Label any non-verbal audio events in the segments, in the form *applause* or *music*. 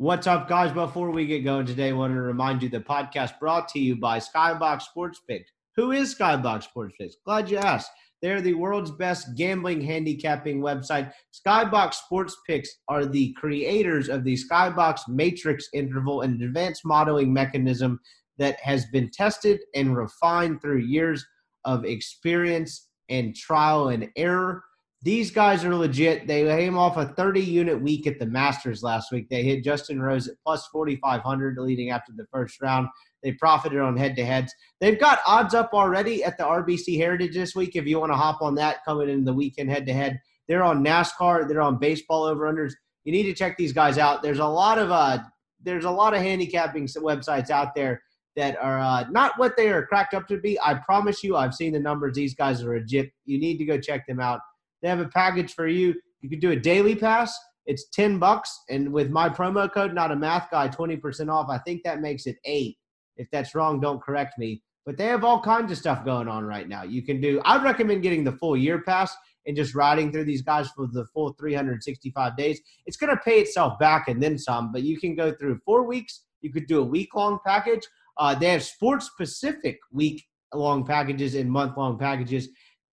What's up, guys? Before we get going today, I want to remind you the podcast brought to you by Skybox Sports Picks. Who is Skybox Sports Picks? Glad you asked. They're the world's best gambling handicapping website. Skybox Sports Picks are the creators of the Skybox Matrix interval, an advanced modeling mechanism that has been tested and refined through years of experience and trial and error. These guys are legit. They came off a 30 unit week at the Masters last week. They hit Justin Rose at plus 4,500 leading after the first round. They profited on head to heads. They've got odds up already at the RBC Heritage this week. If you want to hop on that coming into the weekend head to head, they're on NASCAR. They're on baseball over unders. You need to check these guys out. There's a lot of uh, there's a lot of handicapping websites out there that are uh, not what they are cracked up to be. I promise you, I've seen the numbers. These guys are legit. You need to go check them out. They have a package for you. You can do a daily pass. It's 10 bucks. And with my promo code, not a math guy, 20% off. I think that makes it eight. If that's wrong, don't correct me. But they have all kinds of stuff going on right now. You can do, I'd recommend getting the full year pass and just riding through these guys for the full 365 days. It's going to pay itself back and then some, but you can go through four weeks. You could do a week long package. Uh, they have sports specific week long packages and month long packages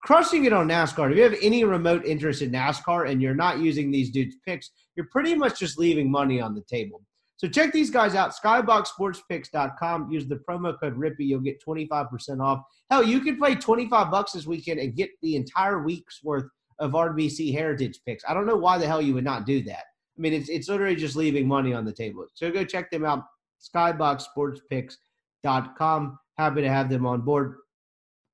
crushing it on NASCAR. If you have any remote interest in NASCAR and you're not using these dudes' picks, you're pretty much just leaving money on the table. So check these guys out, skyboxsportspicks.com. Use the promo code RIPPY. You'll get 25% off. Hell, you can play 25 bucks this weekend and get the entire week's worth of RBC Heritage picks. I don't know why the hell you would not do that. I mean, it's, it's literally just leaving money on the table. So go check them out, skyboxsportspicks.com. Happy to have them on board.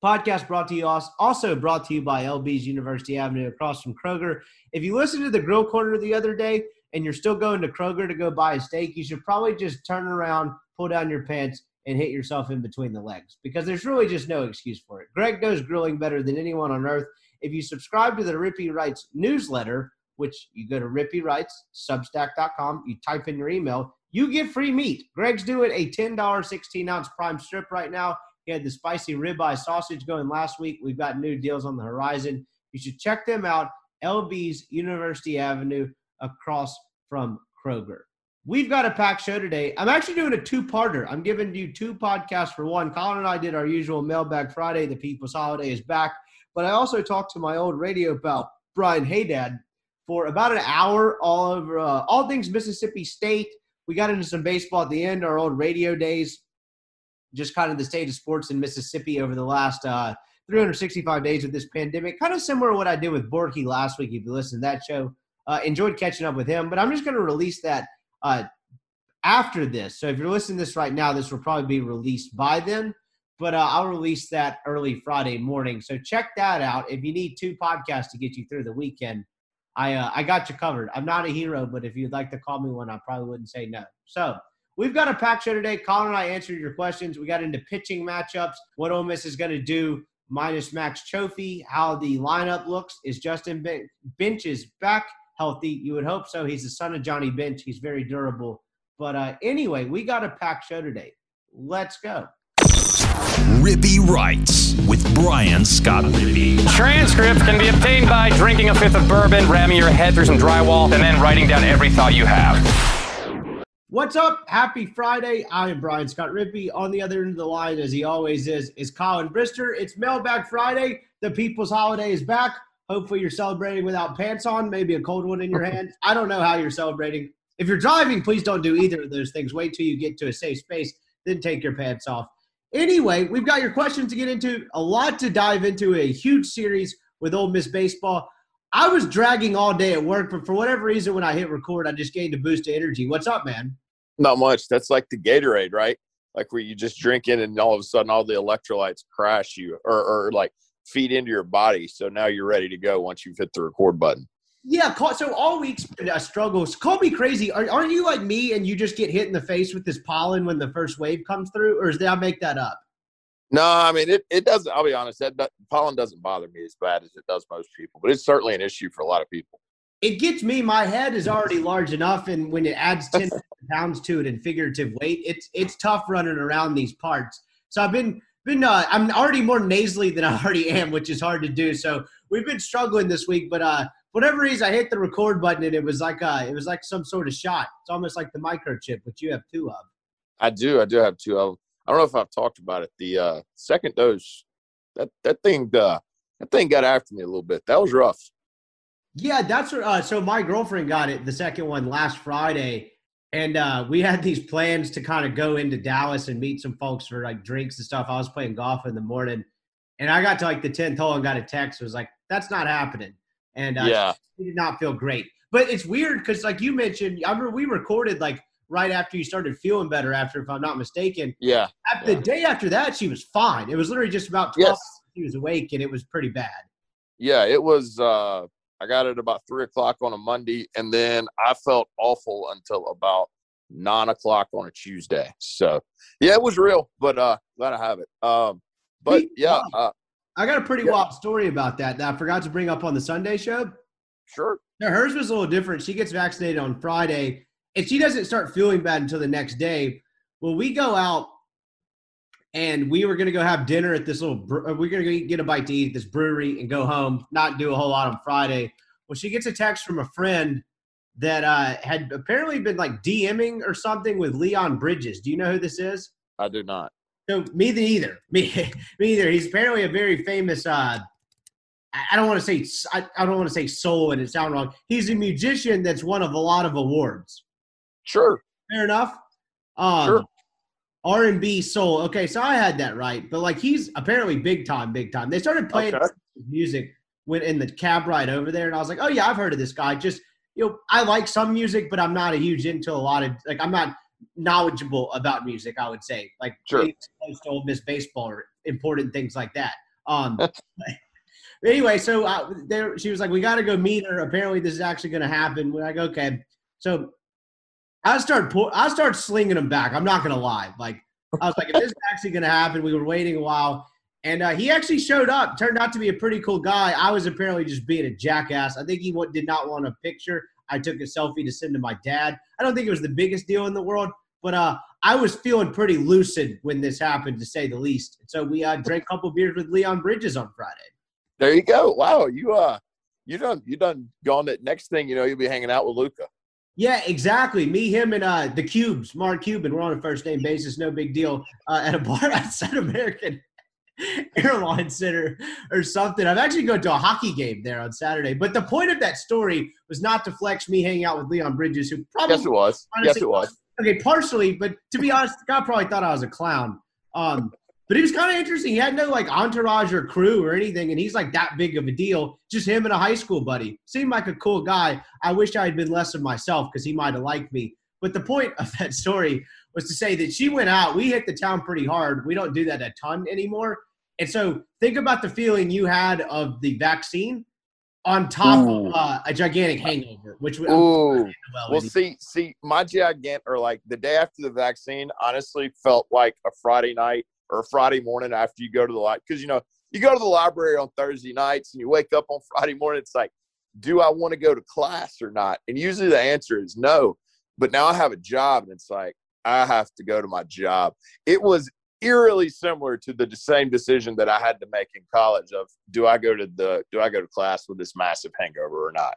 Podcast brought to you also brought to you by LB's University Avenue across from Kroger. If you listened to the grill corner the other day and you're still going to Kroger to go buy a steak, you should probably just turn around, pull down your pants, and hit yourself in between the legs because there's really just no excuse for it. Greg goes grilling better than anyone on earth. If you subscribe to the Rippy Writes newsletter, which you go to Rippy Writes, substack.com, you type in your email, you get free meat. Greg's doing a $10 16 ounce prime strip right now. He had the spicy ribeye sausage going last week. We've got new deals on the horizon. You should check them out. LB's University Avenue across from Kroger. We've got a packed show today. I'm actually doing a two-parter. I'm giving you two podcasts for one. Colin and I did our usual Mailbag Friday. The People's Holiday is back. But I also talked to my old radio pal, Brian Haydad, for about an hour all over uh, all things Mississippi State. We got into some baseball at the end, our old radio days just kind of the state of sports in Mississippi over the last uh, 365 days of this pandemic. Kind of similar to what I did with Borky last week. If you listened to that show, uh, enjoyed catching up with him. But I'm just going to release that uh, after this. So if you're listening to this right now, this will probably be released by then. But uh, I'll release that early Friday morning. So check that out. If you need two podcasts to get you through the weekend, I uh, I got you covered. I'm not a hero, but if you'd like to call me one, I probably wouldn't say no. So We've got a pack show today. Colin and I answered your questions. We got into pitching matchups, what Ole Miss is going to do minus Max Cioffi, how the lineup looks. Is Justin Bench is back healthy? You would hope so. He's the son of Johnny Bench. He's very durable. But uh, anyway, we got a pack show today. Let's go. Rippy Writes with Brian Scott Rippy. Transcripts can be obtained by drinking a fifth of bourbon, ramming your head through some drywall, and then writing down every thought you have. What's up? Happy Friday. I am Brian Scott Rippey. On the other end of the line, as he always is, is Colin Brister. It's Mailbag Friday. The people's holiday is back. Hopefully, you're celebrating without pants on, maybe a cold one in your *laughs* hand. I don't know how you're celebrating. If you're driving, please don't do either of those things. Wait till you get to a safe space, then take your pants off. Anyway, we've got your questions to get into, a lot to dive into, a huge series with Ole Miss Baseball. I was dragging all day at work, but for whatever reason, when I hit record, I just gained a boost of energy. What's up, man? Not much. That's like the Gatorade, right? Like where you just drink it and all of a sudden all the electrolytes crash you or, or like feed into your body. So now you're ready to go once you've hit the record button. Yeah. So all week's been struggle. Call me crazy. Aren't you like me and you just get hit in the face with this pollen when the first wave comes through? Or did I make that up? No, I mean it. It doesn't. I'll be honest. That, that pollen doesn't bother me as bad as it does most people, but it's certainly an issue for a lot of people. It gets me. My head is already large enough, and when it adds *laughs* ten pounds to it in figurative weight, it's it's tough running around these parts. So I've been been uh, I'm already more nasally than I already am, which is hard to do. So we've been struggling this week, but uh, whatever reason, I hit the record button and it was like uh, it was like some sort of shot. It's almost like the microchip, which you have two of. I do. I do have two of. I don't know if I've talked about it. The uh, second dose, that that thing, uh, that thing got after me a little bit. That was rough. Yeah, that's what. Uh, so my girlfriend got it, the second one last Friday, and uh, we had these plans to kind of go into Dallas and meet some folks for like drinks and stuff. I was playing golf in the morning, and I got to like the tenth hole and got a text. It was like, "That's not happening," and uh, Yeah. she did not feel great. But it's weird because, like you mentioned, I remember we recorded like right after you started feeling better. After, if I'm not mistaken, Yeah. after Yeah. the day after that, she was fine. It was literally just about twelve. Yes. She was awake, and it was pretty bad. Yeah. It was. uh I got it about three o'clock on a Monday, and then I felt awful until about nine o'clock on a Tuesday. So yeah, it was real, but uh glad I have it. Um, but yeah, uh, I got a pretty Yeah. wild story about that that I forgot to bring up on the Sunday show. sure. Now, hers was a little different. She gets vaccinated on Friday, and she doesn't start feeling bad until the next day. Well, we go out, and we were going to go have dinner at this little. bre- uh, We're going to get a bite to eat at this brewery and go home. Not do a whole lot on Friday. Well, she gets a text from a friend that uh, had apparently been like DMing or something with Leon Bridges. Do you know who this is? I do not. No, me neither. *laughs* Me, me either. He's apparently a very famous. Uh, I I don't want to say. I, I don't want to say soul, and it sound wrong. He's a musician that's won of a lot of awards. Sure. Fair enough. Um, Sure. R and B soul. Okay, so I had that right, but like he's apparently big time, big time. They started playing Okay. music when in the cab ride over there, and I was like, oh yeah, I've heard of this guy. Just you know, I like some music, but I'm not a huge into a lot of like I'm not knowledgeable about music. I would say like Sure. exposed to Ole Miss baseball or important things like that. Um, *laughs* anyway, so uh, there she was like, we got to go meet her. Apparently, this is actually going to happen. We're like, okay, so I start pu- I start slinging them back. I'm not gonna lie. Like I was like, if this is actually gonna happen, we were waiting a while, and uh, he actually showed up. Turned out to be a pretty cool guy. I was apparently just being a jackass. I think he did not want a picture. I took a selfie to send to my dad. I don't think it was the biggest deal in the world, but uh, I was feeling pretty lucid when this happened, to say the least. So we uh, drank a couple beers with Leon Bridges on Friday. There you go. Wow, you uh, you done you done gone. That next thing you know, you'll be hanging out with Luka. Yeah, exactly. Me, him, and uh, the Cubes, Mark Cuban. We're on a first name basis, no big deal. Uh, at a bar *laughs* outside American Airlines Center or something. I've actually gone to a hockey game there on Saturday. But the point of that story was not to flex me hanging out with Leon Bridges, who probably Yes, it was. Yes, it was. Okay, partially, but to be honest, God probably thought I was a clown. Um, but he was kind of interesting. He had no like entourage or crew or anything, and he's like that big of a deal. Just him and a high school buddy. Seemed like a cool guy. I wish I had been less of myself because he might have liked me. But the point of that story was to say that she went out. We hit the town pretty hard. We don't do that a ton anymore. And so think about the feeling you had of the vaccine on top Ooh. of uh, a gigantic hangover, which would well, Well, see, see, my gigant or like the day after the vaccine, honestly, felt like a Friday night or Friday morning after you go to the library. Because you know, you go to the library on Thursday nights and you wake up on *laughs* Friday morning. It's like, do I want to go to class or not? And usually the answer is no. But now I have a job, and it's like I have to go to my job. It was eerily similar to the same decision that I had to make in college of do I go to the do I go to class with this massive hangover or not?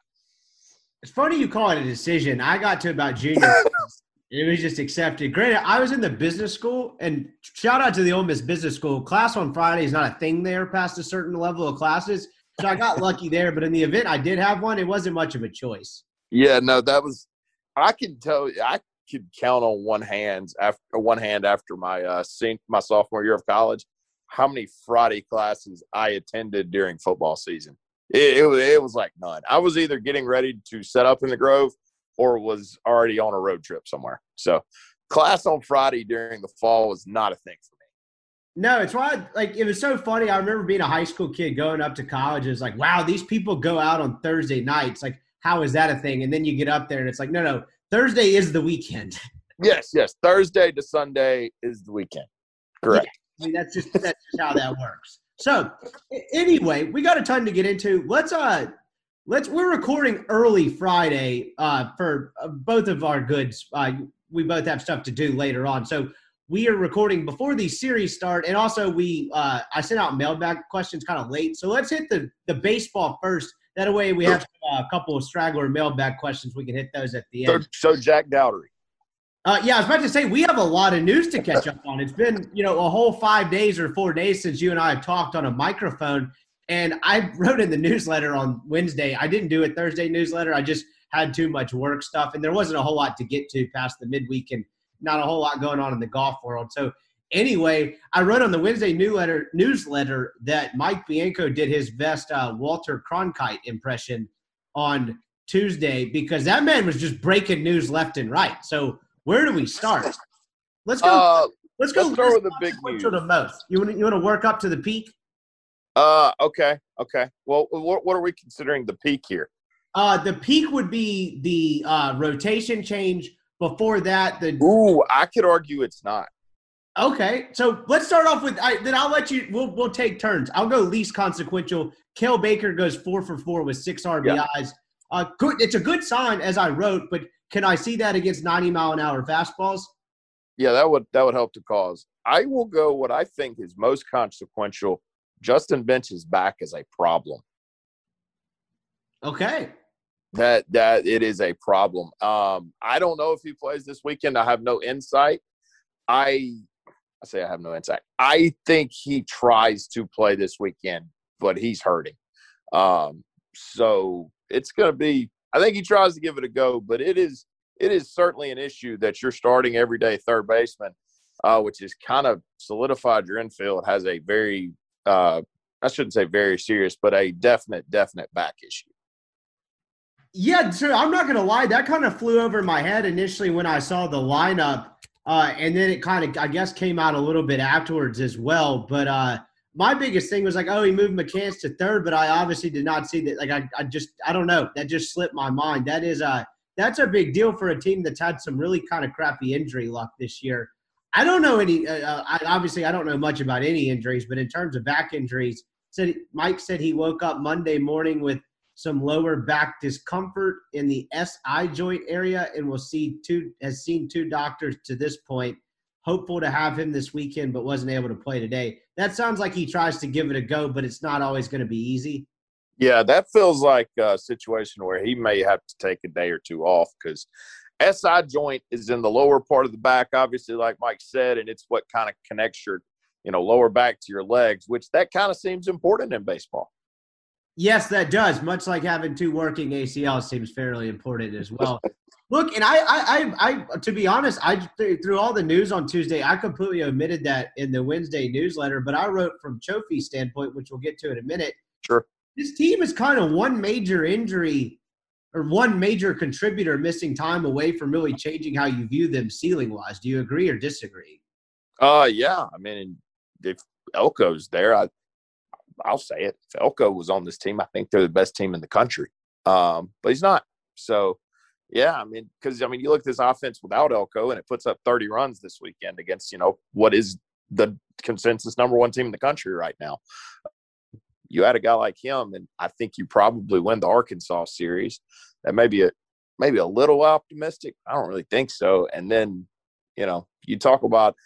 It's funny you call it a decision. I got to about junior. *laughs* it was just accepted. Granted, I was in the business school, and shout out to the Ole Miss Business School. Class on Friday is not a thing there past a certain level of classes. So I got lucky there. But in the event I did have one, it wasn't much of a choice. Yeah, no, that was. I can tell. I could count on one hand after one hand after my uh sen- my sophomore year of college, how many Friday classes I attended during football season. It, it it was like none. I was either getting ready to set up in the Grove or was already on a road trip somewhere. So, class on Friday during the fall was not a thing for me. No, it's why like it was so funny. I remember being a high school kid going up to college. It's like, wow, these people go out on Thursday nights. Like, how is that a thing? And then you get up there and it's like, no, no, Thursday is the weekend. Yes, yes. Thursday to Sunday is the weekend. Correct. I mean, that's just that's just how that works. So, anyway, we got a ton to get into. Let's uh, let's we're recording early Friday uh for uh, both of our goods. Uh, we both have stuff to do later on. So we are recording before these series start, and also we uh, I sent out mailbag questions kind of late. So let's hit the the baseball first. That way we have uh, a couple of straggler mailbag questions. We can hit those at the end. So, so Jack Dougherty. Uh, yeah, I was about to say we have a lot of news to catch up on. It's been you know a whole five days or four days since you and I have talked on a microphone, and I *laughs* wrote in the newsletter on Wednesday. I didn't do a Thursday newsletter. I just had too much work stuff, and there wasn't a whole lot to get to past the midweek, and not a whole lot going on in the golf world. So anyway, I wrote on the Wednesday newsletter newsletter that Mike Bianco did his best uh, Walter Cronkite impression on Tuesday because that man was just breaking news left and right. So where do we start? Let's go. Uh, let's go. let's start with the big news. to most. You want you want to work up to the peak? Uh, okay, okay. Well, what, what are we considering the peak here? Uh, the peak would be the uh, rotation change. Before that, the Ooh, I could argue it's not. Okay, so let's start off with. I, then I'll let you. We'll we'll take turns. I'll go least consequential. Cael Baker goes four for four with six RBIs. Uh, good. It's a good sign, as I wrote. But can I see that against ninety mile an hour fastballs? Yeah, that would that would help the cause. I will go what I think is most consequential. Justin Bench's back is a problem. Okay. That that it is a problem. Um, I don't know if he plays this weekend. I have no insight. I I say I have no insight. I think he tries to play this weekend, but he's hurting. Um, so it's going to be. I think he tries to give it a go, but it is it is certainly an issue that you're starting every day third baseman, uh, which is kind of solidified your infield has a very uh, I shouldn't say very serious, but a definite definite back issue. Yeah, so I'm not gonna lie. That kind of flew over my head initially when I saw the lineup, uh, and then it kind of, I guess, came out a little bit afterwards as well. But uh, my biggest thing was like, oh, he moved McCants to third, but I obviously did not see that. Like, I, I just, I don't know. That just slipped my mind. That is a, that's a big deal for a team that's had some really kind of crappy injury luck this year. I don't know any. Uh, I, obviously, I don't know much about any injuries, but in terms of back injuries, said Mike said he woke up Monday morning with some lower back discomfort in the SI joint area and will see two has seen two doctors to this point. Hopeful to have him this weekend, but wasn't able to play today. That sounds like he tries to give it a go, but it's not always going to be easy. Yeah, that feels like a situation where he may have to take a day or two off because SI joint is in the lower part of the back, obviously, like Mike said, and it's what kind of connects your, you know, lower back to your legs, which that kind of seems important in baseball. Yes, that does. Much like having two working ACLs seems fairly important as *laughs* well. Look, and I, I, I, I, to be honest, I through all the news on Tuesday, I completely omitted that in the Wednesday newsletter. But I wrote from Cioffi's standpoint, which we'll get to in a minute. Sure. This team is kind of one major injury or one major contributor missing time away from really changing how you view them ceiling wise. Do you agree or disagree? Uh, yeah. I mean, if Elko's there, I, I'll say it. If Elko was on this team, I think they're the best team in the country. Um, but he's not. So, yeah, I mean, because I mean, you look at this offense without Elko, and it puts up 30 runs this weekend against you know what is the consensus number one team in the country right now. You add a guy like him, and I think you probably win the Arkansas series. That may be a maybe a little optimistic. I don't really think so. And then, you know, you talk about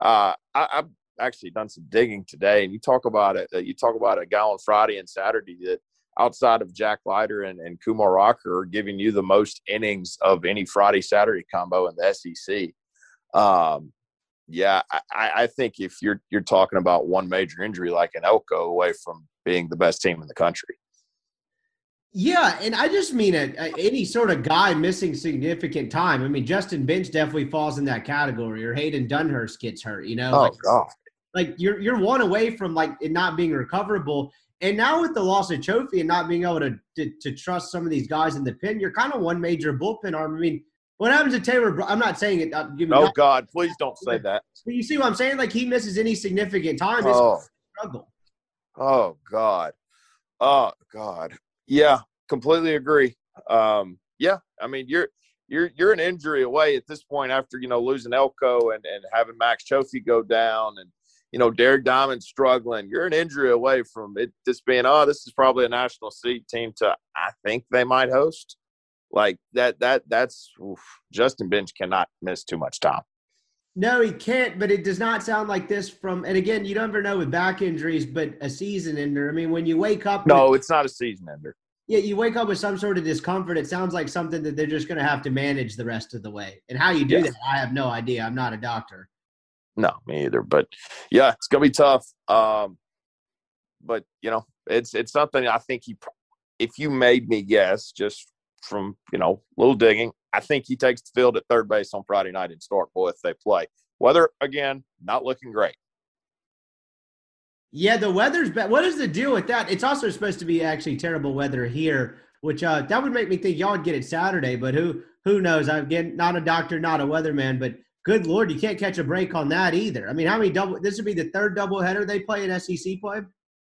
uh, I, I've actually done some digging today, and you talk about it. Uh, you talk about a guy on Friday and Saturday that outside of Jack Leiter and, and Kumar Rocker are giving you the most innings of any Friday Saturday combo in the SEC. Um, yeah, I, I think if you're you're talking about one major injury like an Elko away from being the best team in the country. Yeah, and I just mean a, a, any sort of guy missing significant time. I mean, Justin Bench definitely falls in that category, or Hayden Dunhurst gets hurt. You know, Oh like, God, like you're you're one away from like it not being recoverable. And now with the loss of Cioffi and not being able to, to to trust some of these guys in the pin, you're kind of one major bullpen arm. I mean, what happens to Taylor? I'm not saying it. Uh, give me oh God, please don't say that. but you see what I'm saying? Like he misses any significant time, it's Oh. struggle. Oh God. Oh God. Yeah, completely agree. Um, yeah, I mean you're you're you're an injury away at this point after you know losing Elko and and having Max Cioffi go down and you know Derek Diamond struggling. You're an injury away from it just being oh this is probably a national seed team to I think they might host. Like that that that's oof, Justin Bench cannot miss too much time. No, he can't, but it does not sound like this from and again, you never know with back injuries, but a season ender. I mean, when you wake up No, it's not a season ender. yeah, you wake up with some sort of discomfort, it sounds like something that they're just gonna have to manage the rest of the way. And how you do Yeah. that, I have no idea. I'm not a doctor. No, me either. But yeah, it's gonna be tough. Um, but you know, it's it's something I think he. If you made me guess, just from you know little digging, I think he takes the field at third base on Friday night in Starkville if they play. Weather again, not looking great. Yeah, the weather's bad. What is the deal with that? It's also supposed to be actually terrible weather here, which uh that would make me think y'all would get it Saturday, but who who knows? I'm again not a doctor, not a weatherman, but good lord, you can't catch a break on that either. I mean, how many double this would be the third double header they play in SEC play?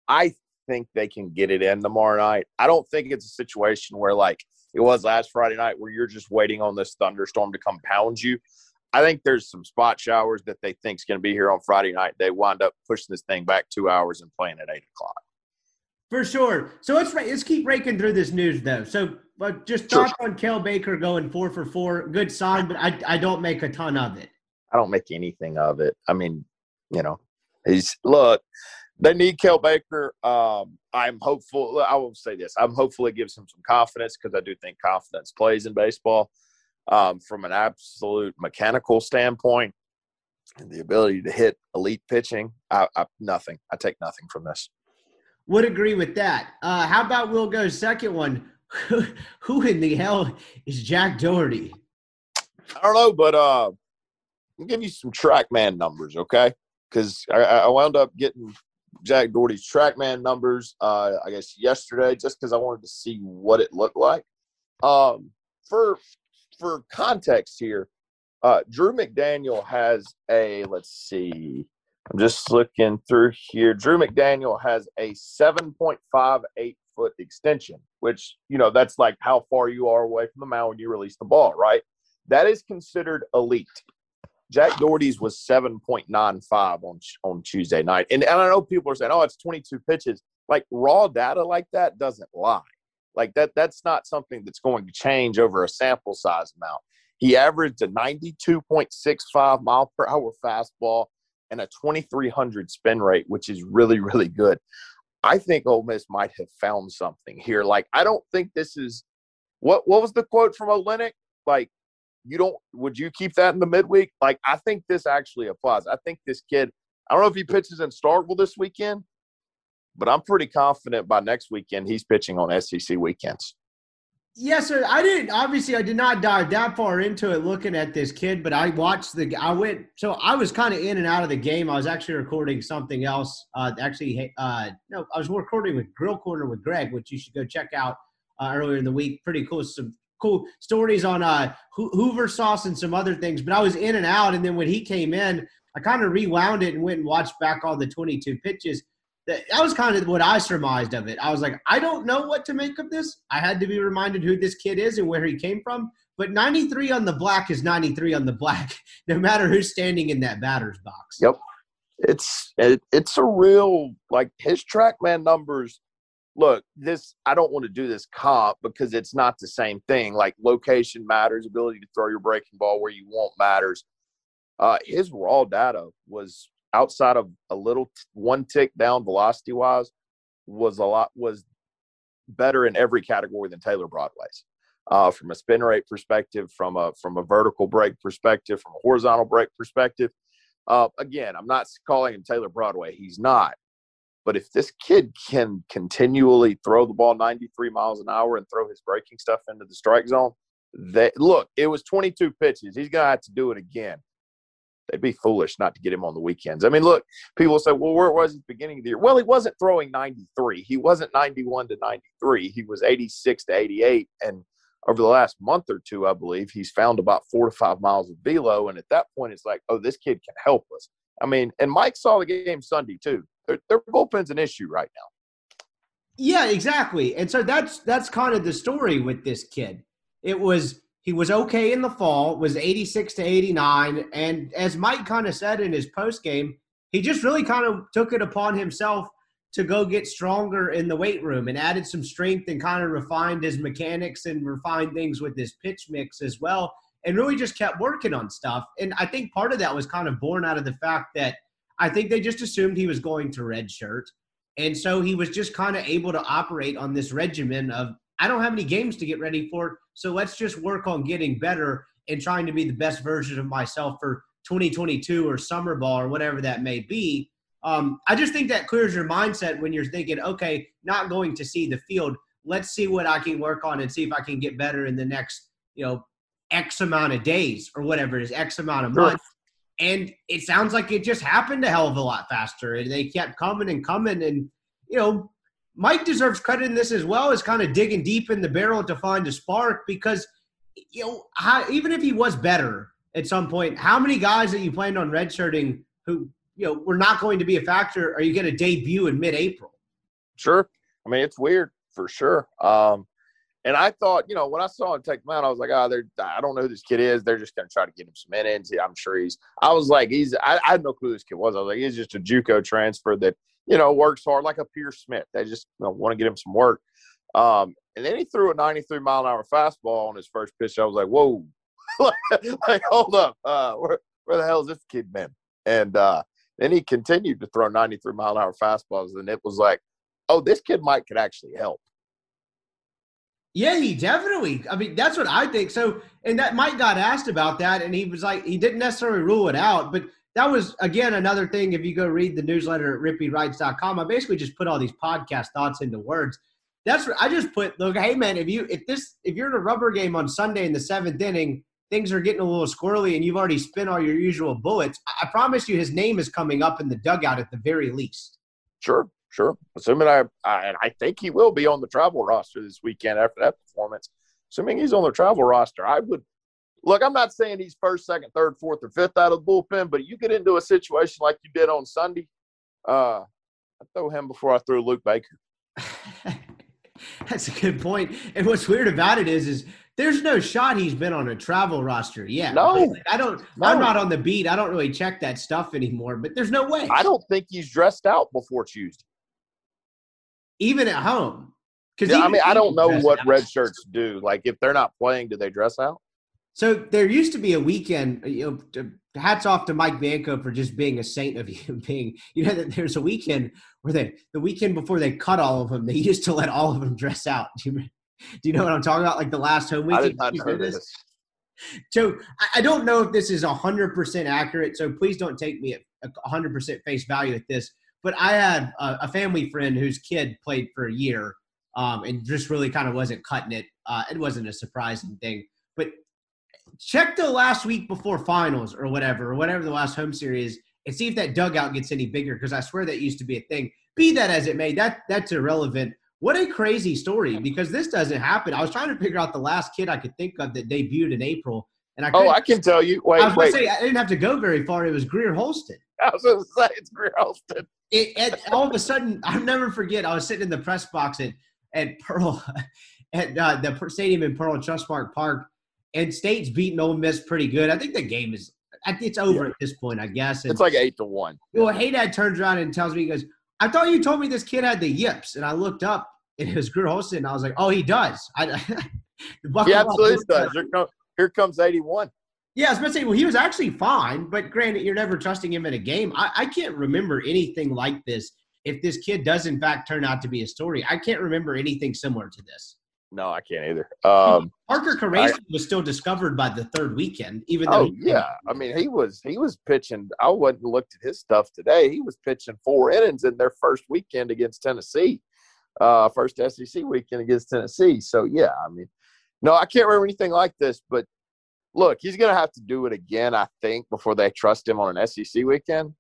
I think they can get it in tomorrow night. I don't think it's a situation where like it was last Friday night where you're just waiting on this thunderstorm to come pound you. I think there's some spot showers that they think's going to be here on Friday night. They wind up pushing this thing back two hours and playing at eight o'clock. For sure. So let's let's keep raking through this news though. So, but just Sure. on Cael Baker going four for four. Good sign, but I I don't make a ton of it. I don't make anything of it. I mean, you know, he's look. They need Cael Baker. Um, I'm hopeful. I will say this: I'm hopeful it gives him some confidence because I do think confidence plays in baseball. Um, from an absolute mechanical standpoint, and the ability to hit elite pitching, I, I nothing. I take nothing from this. Would agree with that. Uh, how about Will go's second one? *laughs* Who in the hell is Jack Dougherty? I don't know, but uh, I'll give you some TrackMan numbers, okay? Because I, I wound up getting Jack Dougherty's TrackMan numbers, uh, I guess yesterday, just because I wanted to see what it looked like. Um, for for context here, uh, Drew McDaniel has a let's see. I'm just looking through here. Drew McDaniel has a 7.58 foot extension, which you know that's like how far you are away from the mound when you release the ball, right? That is considered elite. Jack Dougherty's was 7.95 on on Tuesday night. And, and I know people are saying, oh, it's 22 pitches. Like raw data like that doesn't lie. Like that, that's not something that's going to change over a sample size amount. He averaged a 92.65 mile per hour fastball and a 2300 spin rate, which is really, really good. I think Ole Miss might have found something here. Like, I don't think this is what what was the quote from Olenek? Like, you don't would you keep that in the midweek? Like, I think this actually applies. I think this kid, I don't know if he pitches in Starkville this weekend, but I'm pretty confident by next weekend he's pitching on SEC weekends. Yes, sir. I didn't. Obviously, I did not dive that far into it looking at this kid, but I watched the. I went. So I was kind of in and out of the game. I was actually recording something else. Uh, actually, uh, no, I was recording with Grill Corner with Greg, which you should go check out uh, earlier in the week. Pretty cool. Some cool stories on uh, Hoover sauce and some other things. But I was in and out, and then when he came in, I kind of rewound it and went and watched back all the 22 pitches that that was kind of what I surmised of it. I was like, I don't know what to make of this. I had to be reminded who this kid is and where he came from. But 93 on the black is 93 on the black, *laughs* no matter who's standing in that batter's box. Yep. It's it, it's a real like his TrackMan numbers. Look, this I don't want to do this comp because it's not the same thing. Like location matters, ability to throw your breaking ball where you want matters. Uh, his raw data was outside of a little t- one tick down velocity wise was a lot was better in every category than Taylor Broadway's. Uh, from a spin rate perspective, from a from a vertical break perspective, from a horizontal break perspective. Uh, again, I'm not calling him Taylor Broadway. He's not. But if this kid can continually throw the ball 93 miles an hour and throw his breaking stuff into the strike zone, that look, it was 22 pitches. He's gonna have to do it again. They'd be foolish not to get him on the weekends. I mean, look, people say, well, where was he beginning of the year? Well, he wasn't throwing 93. He wasn't 91 to 93. He was 86 to 88. And over the last month or two, I believe, he's found about four to five miles of velo. And at that point, it's like, oh, this kid can help us. I mean, and Mike saw the game Sunday too. Their, their bullpen's an issue right now. Yeah, exactly. And so that's that's kind of the story with this kid. It was he was okay in the fall, was 86 to 89, and as Mike kind of said in his post game, he just really kind of took it upon himself to go get stronger in the weight room and added some strength and kind of refined his mechanics and refined things with his pitch mix as well. and really just kept working on stuff. And I think part of that was kind of born out of the fact that I think they just assumed he was going to redshirt. And so he was just kind of able to operate on this regimen of I don't have any games to get ready for, so let's just work on getting better and trying to be the best version of myself for 2022 or summer ball or whatever that may be. Um, I just think that clears your mindset when you're thinking, okay, not going to see the field. Let's see what I can work on and see if I can get better in the next, you know, X amount of days or whatever it is, X amount of Sure. And it sounds like it just happened a hell of a lot faster. And they kept coming and coming. And, you know, Mike deserves credit in this as well as kind of digging deep in the barrel to find a spark because, you know, how, even if he was better at some point, how many guys that you planned on redshirting who, you know, were not going to be a factor are you going to debut in mid April? Sure. I mean, it's weird for sure. Um, and I thought, you know, when I saw him take him out, I was like, oh, they're, I don't know who this kid is. They're just going to try to get him some innings. I'm sure he's, I was like, he's, I, I had no clue who this kid was. I was like, he's just a Juco transfer that, you know, works hard like a Pierce Smith. They just you know, want to get him some work. Um, and then he threw a 93 mile an hour fastball on his first pitch. I was like, whoa, *laughs* like, hold up. Uh, where, where the hell is this kid been? And uh, then he continued to throw 93 mile an hour fastballs. And it was like, oh, this kid might could actually help. Yeah, he definitely. I mean, that's what I think. So, and that Mike got asked about that, and he was like, he didn't necessarily rule it out, but that was again another thing. If you go read the newsletter at rippywrites.com, I basically just put all these podcast thoughts into words. That's what I just put. Look, hey man, if you if this if you're in a rubber game on Sunday in the seventh inning, things are getting a little squirrely, and you've already spent all your usual bullets. I, I promise you, his name is coming up in the dugout at the very least. Sure, sure. Assuming I, I, and I think he will be on the travel roster this weekend after that performance. Assuming he's on the travel roster, I would look. I'm not saying he's first, second, third, fourth, or fifth out of the bullpen, but you get into a situation like you did on Sunday. Uh, I throw him before I throw Luke Baker. *laughs* That's a good point. And what's weird about it is, is there's no shot he's been on a travel roster yet. No. Like, I don't. I'm not on the beat. I don't really check that stuff anymore. But there's no way. I don't think he's dressed out before Tuesday. Even at home. Because Yeah, I mean, I don't know what red shirts do. Like, if they're not playing, do they dress out? So there used to be a weekend. Uh, you know, hats off to Mike Bianco for just being a saint of *laughs* human being. You know that there's a weekend where they the weekend before they cut all of them, they *laughs* used to let all of them dress out. Do you, do you know what I'm talking about? Like the last home I weekend. did not you know this? this. So I- I don't know if this is hundred percent accurate. So please don't take me at hundred percent face value at this. But I had a, a family friend whose kid played for a year, um, and just really kind of wasn't cutting it. Uh, it wasn't a surprising thing. But check the last week before finals or whatever, or whatever the last home series, and see if that dugout gets any bigger. Because I swear that used to be a thing. Be that as it may, that that's irrelevant. What a crazy story! Because this doesn't happen. I was trying to figure out the last kid I could think of that debuted in April, and I Oh, I can tell you. Wait, I was wait. say I didn't have to go very far. It was Greer Holston. I was going to say it's Greer Holston. It, and all of a sudden, I'll never forget. I was sitting in the press box at at Pearl, *laughs* at uh, the stadium in Pearl Trustmark Park, and State's beating Ole Miss pretty good. I think the game is it's over Yeah. at this point, I guess. And, It's like eight to one. well, Hey Dad turns around and tells me, he goes, "I thought you told me this kid had the yips," and I looked up, and it was Greer Holston. And I was like, "Oh, he does." I, *laughs* the Buckeye Yeah, Bucks- absolutely does. Here, come, here comes 81. Yeah, I was about to say, well, he was actually fine, but granted, you're never trusting him in a game. I, I can't remember anything like this. If this kid does in fact turn out to be a story, I can't remember anything similar to this. No, I can't either. Um, Parker Caracci was still discovered by the third weekend, even though oh yeah, I mean he was he was pitching. I went and looked at his stuff today. He was pitching four innings in their first weekend against Tennessee, uh, first SEC weekend against Tennessee. So yeah, I mean, no, I can't remember anything like this. But look, he's gonna have to do it again, I think, before they trust him on an SEC weekend.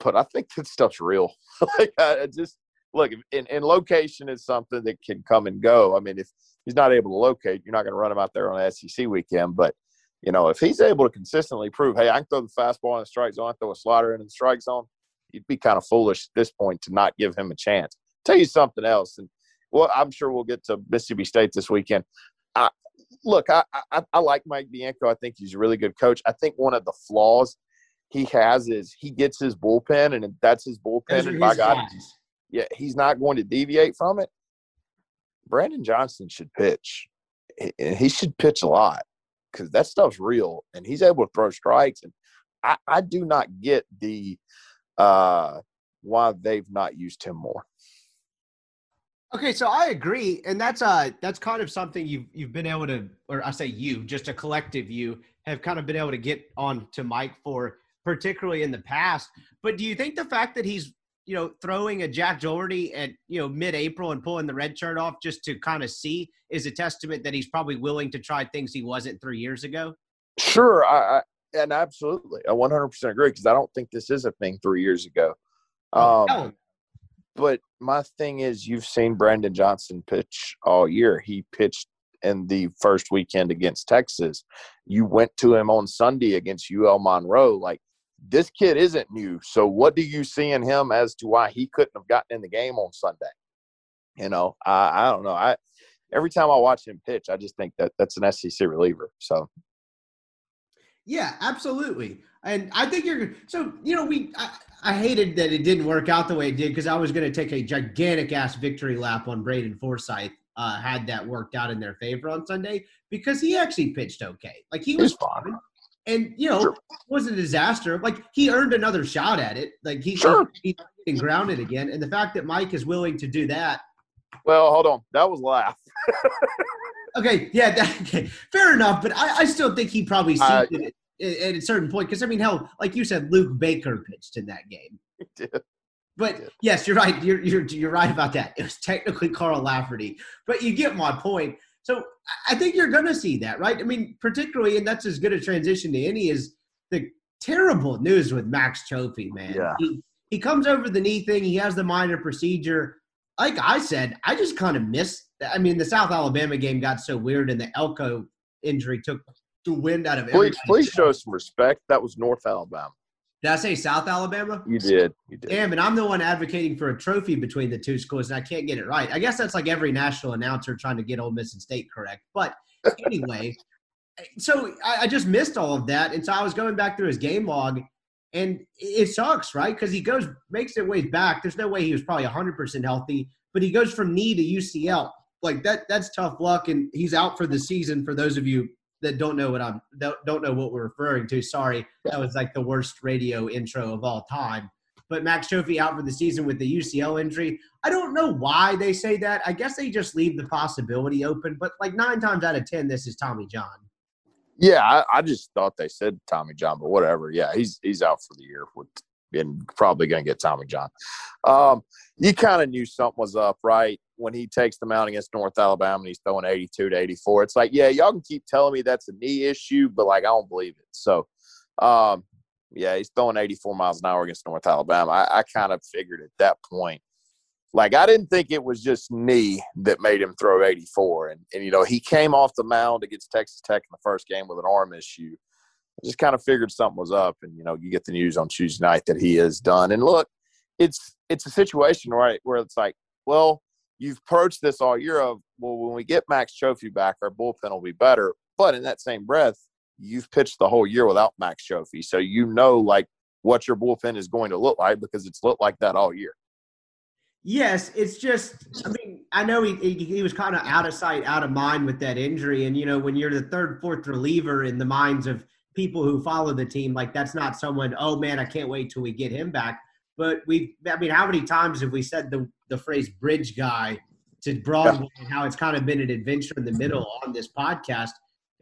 But I think that stuff's real. *laughs* like I just look, and, and location is something that can come and go. I mean, if he's not able to locate, you're not going to run him out there on SEC weekend. But you know, if he's able to consistently prove, hey, I can throw the fastball in the strike zone, I throw a slider in the strike zone, you'd be kind of foolish at this point to not give him a chance. Tell you something else, and well, I'm sure we'll get to Mississippi State this weekend. I, look, I, I I like Mike Bianco. I think he's a really good coach. I think one of the flaws he has is he gets his bullpen, and that's his bullpen. And by God, guys. yeah, he's not going to deviate from it. Brandon Johnson should pitch. He- He should pitch a lot because that stuff's real, and he's able to throw strikes. And I, I do not get the uh, why they've not used him more. Okay, so I agree, and that's uh that's kind of something you've you've been able to, or I say you, just a collective you have kind of been able to get on to Mike for, particularly in the past. But do you think the fact that he's you know throwing a Jack Dougherty at you know mid-April and pulling the red shirt off just to kind of see is a testament that he's probably willing to try things he wasn't three years ago? Sure, I, I and absolutely, I 100% agree because I don't think this is a thing three years ago. Oh, Um, but my thing is, you've seen Brandon Johnson pitch all year. He pitched in the first weekend against Texas. You went to him on Sunday against UL Monroe. Like this kid isn't new. So what do you see in him as to why he couldn't have gotten in the game on Sunday? You know, I, I don't know. I every time I watch him pitch, I just think that that's an SEC reliever. So Yeah, absolutely. And I think you're so you know we I hated that it didn't work out the way it did because I was going to take a gigantic ass victory lap on Braden Forsyth uh, had that worked out in their favor on Sunday because he actually pitched okay. Like he was fine. And you know, Sure. it was a disaster. Like he earned another shot at it. Like he, Sure. he's getting grounded again. And the fact that Mike is willing to do that well, hold on. That was laugh. *laughs* Okay, yeah, that, okay, fair enough. But I, I still think he probably seen Uh, it at, a certain point because I mean, hell, like you said, Luke Baker pitched in that game. But yes, you're right. You're, you're you're right about that. It was technically Carl Lafferty, but you get my point. So I- think you're going to see that, right? I mean, particularly, and that's as good a transition to any is the terrible news with Max Cioffi, man. Yeah. He, he comes over the knee thing. He has the minor procedure. Like I said, I just kind of missed. I mean, the South Alabama game got so weird, and the Elko injury took the wind out of Please, please show some respect. That was North Alabama. Did I say South Alabama? You did. You did. Damn, and I'm the one advocating for a trophy between the two schools, and I can't get it right. I guess that's like every national announcer trying to get Ole Miss and State correct. But anyway, *laughs* so I, I just missed all of that, and so I was going back through his game log, and it sucks, right? Because he goes makes it ways back. There's no way he was probably 100 percent healthy, but he goes from knee to UCL. Like that, that's tough luck, and he's out for the season. For those of you that don't know what I'm don't, don't know what we're referring to, sorry, that was like the worst radio intro of all time. But Max Cioffi out for the season with the UCL injury. I don't know why they say that. I guess they just leave the possibility open. But like nine times out of ten, this is Tommy John. Yeah, I, I just thought they said Tommy John, but whatever. Yeah, he's he's out for the year with and probably going to get Tommy John. Um, you kind of knew something was up, right? When he takes them out against North Alabama and he's throwing 82 to 84. It's like, yeah, y'all can keep telling me that's a knee issue, but like I don't believe it. So, um, yeah, he's throwing 84 miles an hour against North Alabama. I, I kind of figured at that point, like I didn't think it was just knee that made him throw 84. And, and you know, he came off the mound against Texas Tech in the first game with an arm issue. I just kind of figured something was up, and you know, you get the news on Tuesday night that he is done. And look, it's it's a situation right where it's like, well, you've approached this all year of well, when we get Max Cioffi back, our bullpen will be better. But in that same breath, you've pitched the whole year without Max Cioffi, so you know like what your bullpen is going to look like because it's looked like that all year. Yes, it's just. I mean, I know he he, he was kind of out of sight, out of mind with that injury, and you know, when you're the third, fourth reliever in the minds of people who follow the team, like that's not someone. Oh man, I can't wait till we get him back. But we, I mean, how many times have we said the the phrase "bridge guy" to Broadway and how it's kind of been an adventure in the middle on this podcast?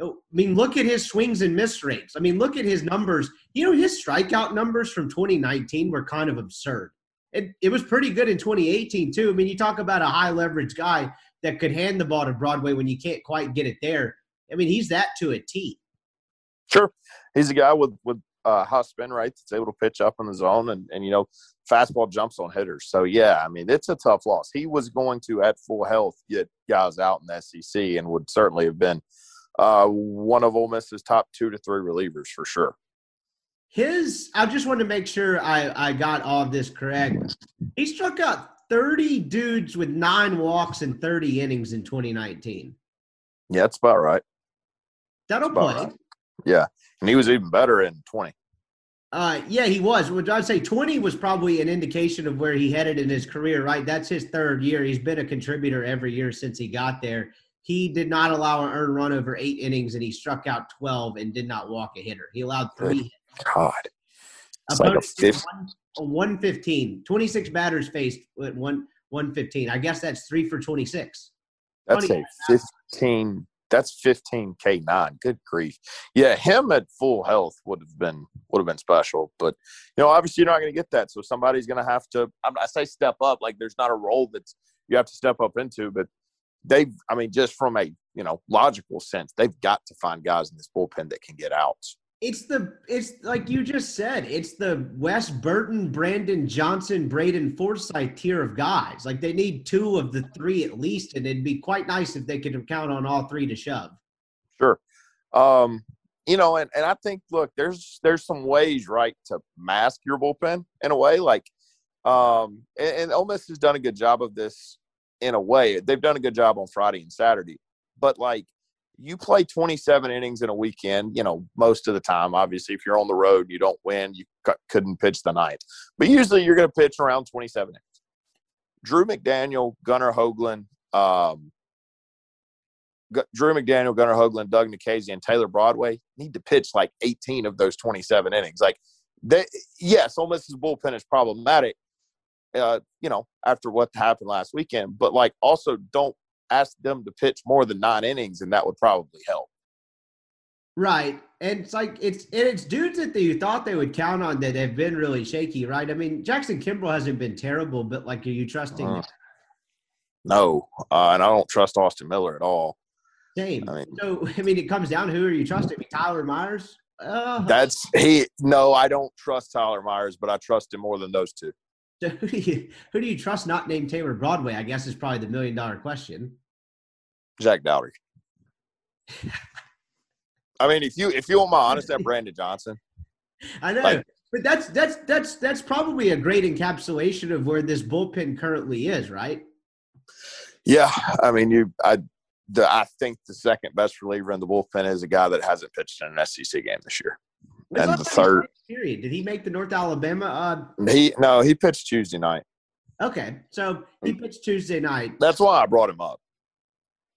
Oh, I mean, look at his swings and miss rates. I mean, look at his numbers. You know, his strikeout numbers from 2019 were kind of absurd. It, it was pretty good in 2018 too. I mean, you talk about a high leverage guy that could hand the ball to Broadway when you can't quite get it there. I mean, he's that to a T. Sure, he's a guy with with uh, high spin rates that's able to pitch up in the zone, and and you know, fastball jumps on hitters. So yeah, I mean, it's a tough loss. He was going to at full health get guys out in the SEC, and would certainly have been uh, one of Ole Miss's top two to three relievers for sure. His, I just wanted to make sure I, I got all of this correct. He struck out 30 dudes with nine walks and 30 innings in 2019. Yeah, that's about right. That'll About play. right. Yeah, and he was even better in twenty. Uh, yeah, he was. Would I'd say 20 was probably an indication of where he headed in his career, right? That's his third year. He's been a contributor every year since he got there. he did not allow an earned run over eight innings, and he struck out 12 and did not walk a hitter. He allowed three. God, it's like a fifth. one- a 115. 26 batters faced at one 115. I guess that's three for 26. That's a fifteen. That's fifteen K nine. Good grief. Yeah, him at full health would have been would have been special. But you know, obviously you're not going to get that. So somebody's going to have to. I'm, say step up. Like there's not a role that's you have to step up into. But they've. I mean, just from a you know logical sense, they've got to find guys in this bullpen that can get outs. It's the it's like you just said. It's the Wes Burton, Brandon Johnson, Braden Forsyth tier of guys. Like they need two of the three at least, and it'd be quite nice if they could count on all three to shove. Sure. Um, you know, and, and I think look, there's there's some ways, right, to mask your bullpen in a way. Like um and, and Ole Miss has done a good job of this in a way. They've done a good job on Friday and Saturday. But like you play 27 innings in a weekend, you know, most of the time. Obviously, if you're on the road, you don't win, you c- couldn't pitch the ninth. But usually you're going to pitch around 27 innings. Drew McDaniel, Gunnar Hoglund, um, Gu- Drew McDaniel, Gunnar Hoglund, Doug Nikhazy, and Taylor Broadway need to pitch like 18 of those 27 innings. Like, they, yes, Ole Miss's bullpen is problematic, uh, you know, after what happened last weekend, but like also don't ask them to pitch more than nine innings, and that would probably help. Right. And it's like it's and it's dudes that you thought they would count on that have been really shaky, right? I mean, Jackson Kimbrell hasn't been terrible, but like are you trusting Uh, No, uh, and I don't trust Austin Miller at all. same? I mean- so I mean it comes down to who are you trusting? Tyler Myers? Uh, That's he. No, I don't trust Tyler Myers, but I trust him more than those two. *laughs* so who do you who do you trust not named Taylor Broadway? I guess is probably the million dollar question. Jack Dougherty. I mean, if you if you want my honest, that *laughs* Brandon Johnson. I know. Like- but that's that's that's that's probably a great encapsulation of where this bullpen currently is, right? Yeah, I mean, you. I. The, I think the second best reliever in the bullpen is a guy that hasn't pitched in an SEC game this year. When's And the third- period. Did he make the North Alabama? Uh, He no, he pitched Tuesday night. okay, so he pitched Tuesday night. That's why I brought him up.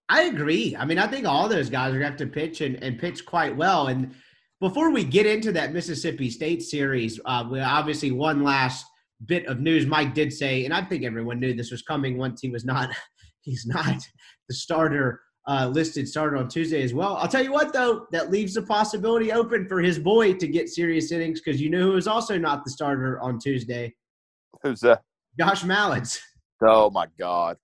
I agree. I mean, I think all those guys are going to have to pitch and, and pitch quite well. And before we get into that Mississippi State series, uh, we obviously one last bit of news. Mike did say, and I think everyone knew this was coming once he was not. *laughs* He's not the starter uh, listed starter on Tuesday as well. I'll tell you what, though, that leaves the possibility open for his boy to get serious innings because you know who is also not the starter on Tuesday, Who's that? Josh Mallitz. Oh my God.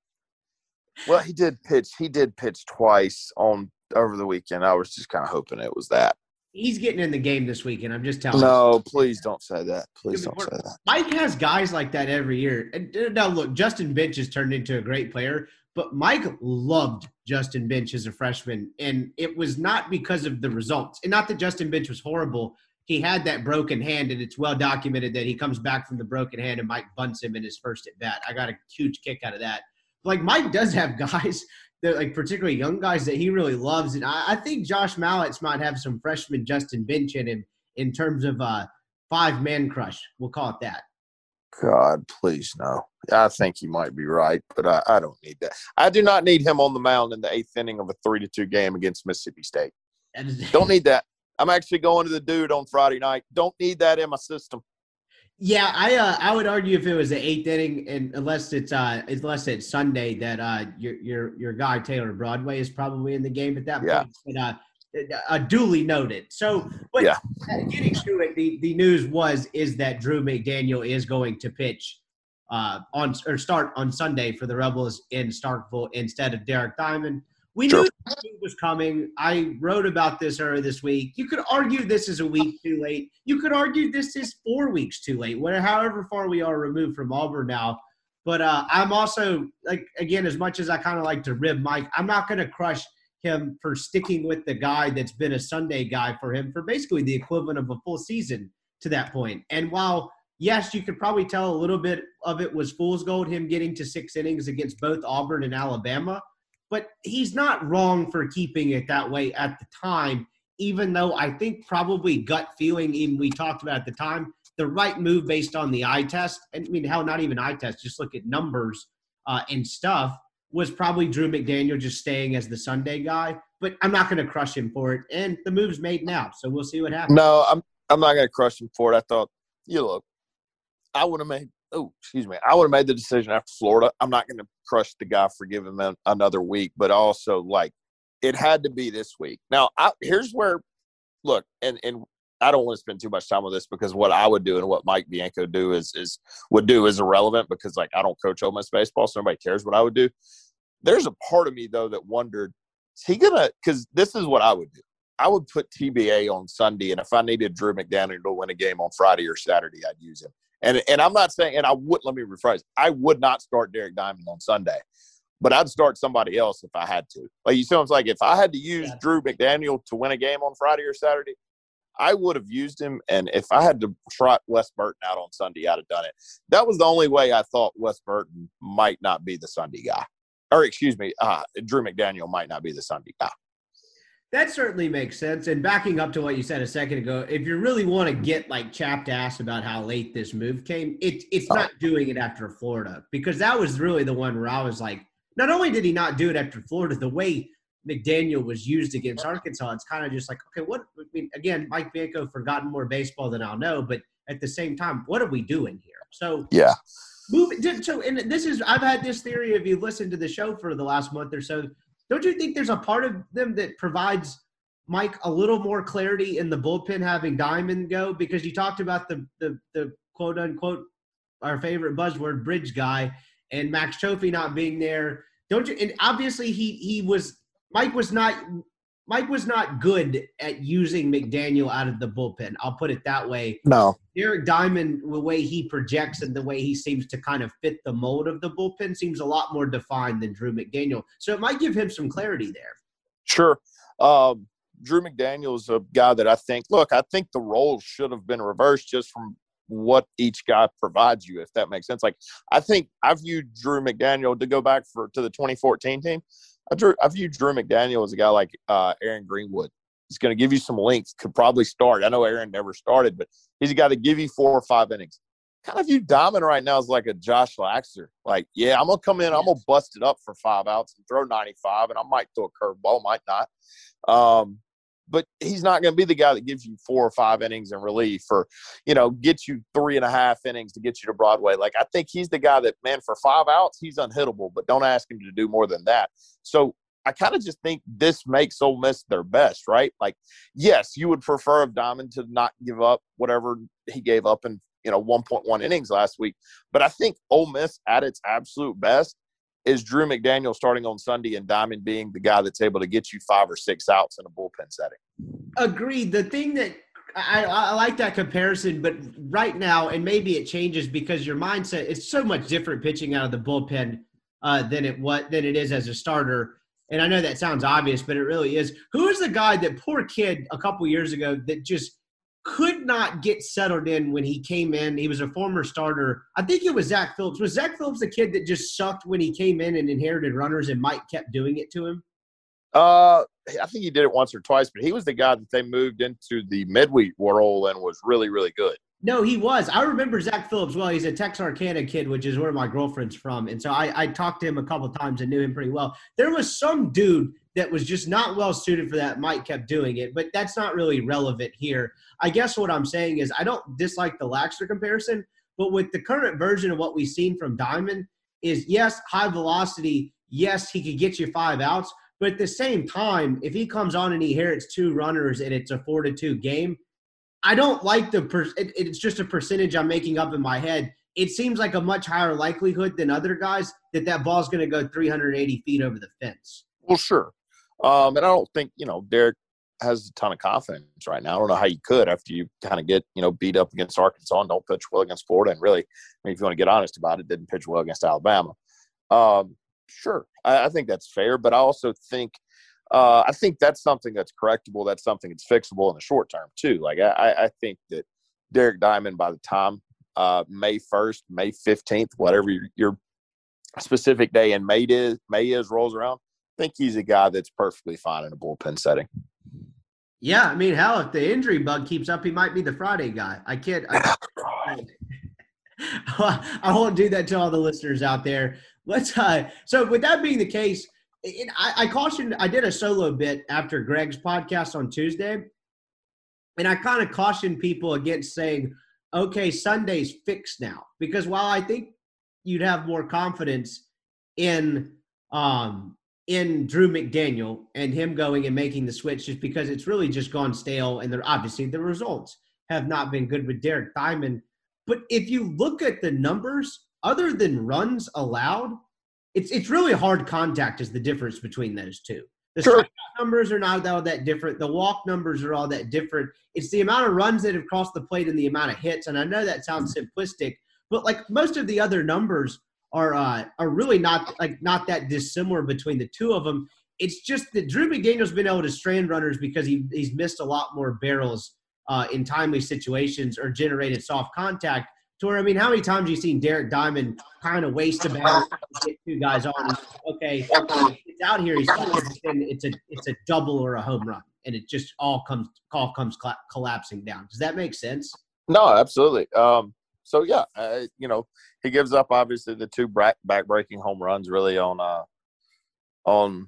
Well, he did pitch. He did pitch twice on over the weekend. I was just kind of hoping it was that. He's getting in the game this weekend. I'm just telling you. No, please don't say that. Please don't say that. Mike has guys like that every year. And uh, now, look, Justin Bench has turned into a great player, but Mike loved Justin Bench as a freshman, and it was not because of the results. And not that Justin Bench was horrible. He had that broken hand, and it's well documented that he comes back from the broken hand, and Mike bunts him in his first at bat. I got a huge kick out of that. Like Mike does have *laughs* guys that, like particularly young guys, that he really loves, and I, I think Josh Mallitz might have some freshman Justin Bench in him in terms of uh, five man crush. We'll call it that. God, please no. I think he might be right, but I, I don't need that. I do not need him on the mound in the eighth inning of a three to two game against Mississippi State. Don't *laughs* need that. I'm actually going to the dude on Friday night. Don't need that in my system. Yeah, I uh, I would argue if it was the eighth inning, and unless it's uh unless it's Sunday, that uh your your your guy Taylor Broadway is probably in the game at that Yeah. point. But, uh, duly noted. So, but Yeah. getting to it, the the news was is that Drew McDaniel is going to pitch uh on or start on Sunday for the Rebels in Starkville instead of Derek Diamond. We Sure. knew move was coming. I wrote about this earlier this week. You could argue this is a week too late. You could argue this is four weeks too late. Where, however far we are removed from Auburn now. But uh, I'm also like again, as much as I kind of like to rib Mike, I'm not going to crush him for sticking with the guy that's been a Sunday guy for him for basically the equivalent of a full season to that point. And while yes, you could probably tell a little bit of it was fool's gold, him getting to six innings against both Auburn and Alabama but he's not wrong for keeping it that way at the time even though i think probably gut feeling even we talked about at the time the right move based on the eye test and i mean hell not even eye test just look at numbers uh, and stuff was probably Drew McDaniel just staying as the Sunday guy, but I'm not going to crush him for it. And the move's made now, so we'll see what happens. No, I'm I'm not going to crush him for it. I thought, you look, I would have made. Oh, excuse me. I would have made the decision after Florida. I'm not going to crush the guy for giving him another week, but also like it had to be this week. Now, I, here's where, look, and and I don't want to spend too much time on this because what I would do and what Mike Bianco do is is would do is irrelevant because like I don't coach Ole Miss baseball, so nobody cares what I would do. There's a part of me though that wondered, is he gonna? Because this is what I would do. I would put TBA on Sunday, and if I needed Drew McDaniel to win a game on Friday or Saturday, I'd use him. And and I'm not saying, and I would let me rephrase, I would not start Derek Diamond on Sunday, but I'd start somebody else if I had to. Like you see, I'm like if I had to use yeah. Drew McDaniel to win a game on Friday or Saturday, I would have used him. And if I had to trot Wes Burton out on Sunday, I'd have done it. That was the only way I thought Wes Burton might not be the Sunday guy. Or excuse me, uh, Drew McDaniel might not be the Sunday guy. That certainly makes sense. And backing up to what you said a second ago, if you really want to get like chapped ass about how late this move came, it, it's oh. not doing it after Florida because that was really the one where I was like, not only did he not do it after Florida, the way McDaniel was used against Arkansas, it's kind of just like, okay, what? I mean, again, Mike Bianco forgotten more baseball than I'll know, but at the same time, what are we doing here? So yeah, move. So and this is I've had this theory. If you've listened to the show for the last month or so, don't you think there's a part of them that provides Mike a little more clarity in the bullpen having Diamond go because you talked about the the the quote unquote our favorite buzzword bridge guy and Max Cioffi not being there. Don't you? And obviously he he was Mike was not Mike was not good at using McDaniel out of the bullpen. I'll put it that way. No. Derek Diamond, the way he projects and the way he seems to kind of fit the mold of the bullpen seems a lot more defined than Drew McDaniel. So it might give him some clarity there. Sure. Um, Drew McDaniel is a guy that I think, look, I think the roles should have been reversed just from what each guy provides you, if that makes sense. Like, I think I viewed Drew McDaniel to go back for to the 2014 team. I, drew, I view Drew McDaniel as a guy like uh, Aaron Greenwood. He's going to give you some length, could probably start. I know Aaron never started, but he's a guy to give you four or five innings. Kind of view Diamond right now as like a Josh Laxer. Like, yeah, I'm going to come in, I'm going to bust it up for five outs and throw 95, and I might throw a curveball, might not. Um, but he's not going to be the guy that gives you four or five innings in relief or, you know, gets you three and a half innings to get you to Broadway. Like, I think he's the guy that, man, for five outs, he's unhittable, but don't ask him to do more than that. So I kind of just think this makes Ole Miss their best, right? Like, yes, you would prefer of Diamond to not give up whatever he gave up in, you know, 1.1 innings last week. But I think Ole Miss at its absolute best is Drew McDaniel starting on Sunday and Diamond being the guy that's able to get you five or six outs in a bullpen setting. Agreed. The thing that I, I, like that comparison, but right now, and maybe it changes because your mindset is so much different pitching out of the bullpen uh, than it what than it is as a starter. And I know that sounds obvious, but it really is. Who is the guy that poor kid a couple years ago that just could not get settled in when he came in. He was a former starter. I think it was Zach Phillips. Was Zach Phillips the kid that just sucked when he came in and inherited runners and Mike kept doing it to him? Uh, I think he did it once or twice, but he was the guy that they moved into the midweek role and was really, really good. No, he was. I remember Zach Phillips well. He's a Texarkana kid, which is where my girlfriend's from, and so I, I talked to him a couple times and knew him pretty well. There was some dude that was just not well suited for that. Mike kept doing it, but that's not really relevant here. I guess what I'm saying is I don't dislike the Laxer comparison, but with the current version of what we've seen from Diamond, is yes, high velocity. Yes, he could get you five outs, but at the same time, if he comes on and he inherits two runners and it's a four to two game, I don't like the per- it, it's just a percentage I'm making up in my head. It seems like a much higher likelihood than other guys that that ball's going to go 380 feet over the fence. Well, sure. Um, and I don't think, you know, Derek has a ton of confidence right now. I don't know how you could after you kind of get, you know, beat up against Arkansas and don't pitch well against Florida. And really, I mean, if you want to get honest about it, didn't pitch well against Alabama. Um, sure. I, I think that's fair. But I also think – uh, I think that's something that's correctable. That's something that's fixable in the short term too. Like I, I think that Derek Diamond, by the time uh, May first, May fifteenth, whatever your, specific day in May is, May is rolls around, think he's a guy that's perfectly fine in a bullpen setting. Yeah, I mean, hell, if the injury bug keeps up, he might be the Friday guy. I can't. I, *laughs* *laughs* I won't do that to all the listeners out there. let's. Uh, so with that being the case, it, I, I cautioned. I did a solo bit after Greg's podcast on Tuesday, and I kind of cautioned people against saying, "Okay, Sunday's fixed now," because while I think you'd have more confidence in um, in Drew McDaniel and him going and making the switch, just because it's really just gone stale, and they're obviously the results have not been good with Derek Diamond. But if you look at the numbers, other than runs allowed, it's it's really hard contact is the difference between those two. The sure. numbers are not all that different. The walk numbers are all that different. It's the amount of runs that have crossed the plate and the amount of hits. And I know that sounds simplistic, but like most of the other numbers are uh, are really not like not that dissimilar between the two of them. It's just that Drew McDaniel's been able to strand runners because he, he's missed a lot more barrels uh, in timely situations or generated soft contact. To where I mean, how many times you seen Derek Diamond kind of waste a barrel, get two guys on? Okay, it's out here. He's it's a it's a double or a home run, and it just all comes all comes collapsing down. Does that make sense? No, absolutely. Um, so yeah, uh, you know, he gives up obviously the two back breaking home runs really on uh on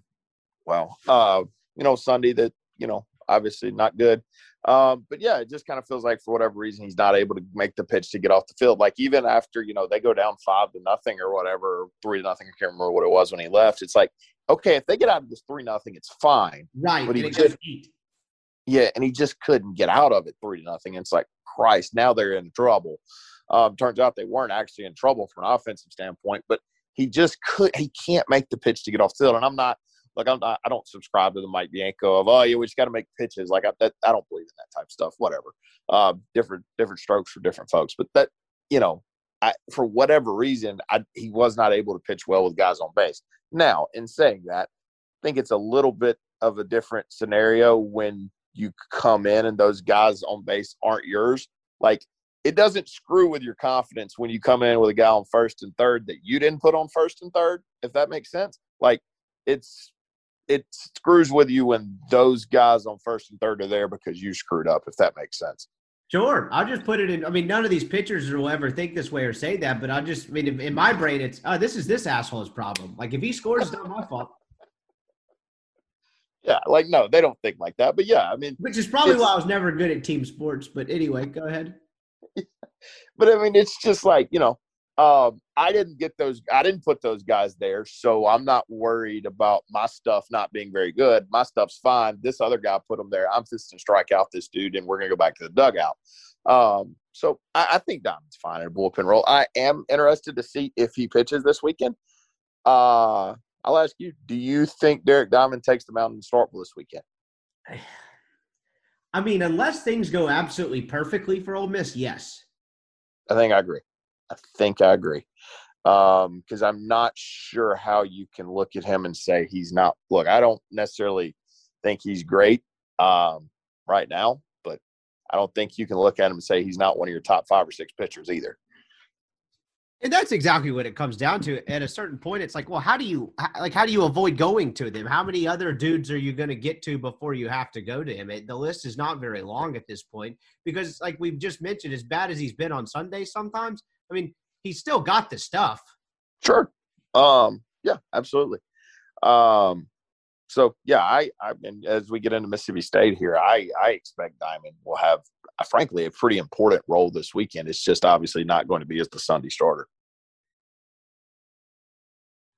well uh you know Sunday that you know obviously not good. Um, but yeah, it just kind of feels like for whatever reason he's not able to make the pitch to get off the field. Like even after you know they go down five to nothing or whatever, three to nothing. I can't remember what it was when he left. It's like okay, if they get out of this three nothing, it's fine. Right. But he just yeah, and he just couldn't get out of it three to nothing. And it's like Christ, now they're in trouble. Um, turns out they weren't actually in trouble from an offensive standpoint, but he just could. He can't make the pitch to get off the field. And I'm not like I'm not, I don't subscribe to the Mike Bianco of oh yeah we just got to make pitches like I, that, I don't believe in that type of stuff whatever uh, different different strokes for different folks but that you know I, for whatever reason I, he was not able to pitch well with guys on base now in saying that I think it's a little bit of a different scenario when you come in and those guys on base aren't yours like it doesn't screw with your confidence when you come in with a guy on first and third that you didn't put on first and third if that makes sense like it's it screws with you when those guys on first and third are there because you screwed up, if that makes sense. Sure. I'll just put it in. I mean, none of these pitchers will ever think this way or say that, but I just, I mean, in my brain, it's, oh, this is this asshole's problem. Like, if he scores, it's not my fault. *laughs* Yeah. Like, no, they don't think like that. But yeah, I mean, which is probably why I was never good at team sports. But anyway, go ahead. But I mean, it's just like, you know, um, I didn't get those. I didn't put those guys there, so I'm not worried about my stuff not being very good. My stuff's fine. This other guy put them there. I'm just to strike out this dude, and we're gonna go back to the dugout. Um, so I, I, think Diamond's fine in a bullpen role. I am interested to see if he pitches this weekend. Uh, I'll ask you: Do you think Derek Diamond takes the mound and start this weekend? I mean, unless things go absolutely perfectly for Ole Miss, yes. I think I agree. I think I agree. Because um, I'm not sure how you can look at him and say he's not. Look, I don't necessarily think he's great um, right now, but I don't think you can look at him and say he's not one of your top five or six pitchers either. And that's exactly what it comes down to. At a certain point, it's like, well, how do you like? How do you avoid going to them? How many other dudes are you going to get to before you have to go to him? It, the list is not very long at this point because, like we've just mentioned, as bad as he's been on Sundays, sometimes I mean, he's still got the stuff. Sure. Um, yeah, absolutely. Um, so yeah, I, I and as we get into Mississippi State here, I, I expect Diamond will have, uh, frankly, a pretty important role this weekend. It's just obviously not going to be as the Sunday starter.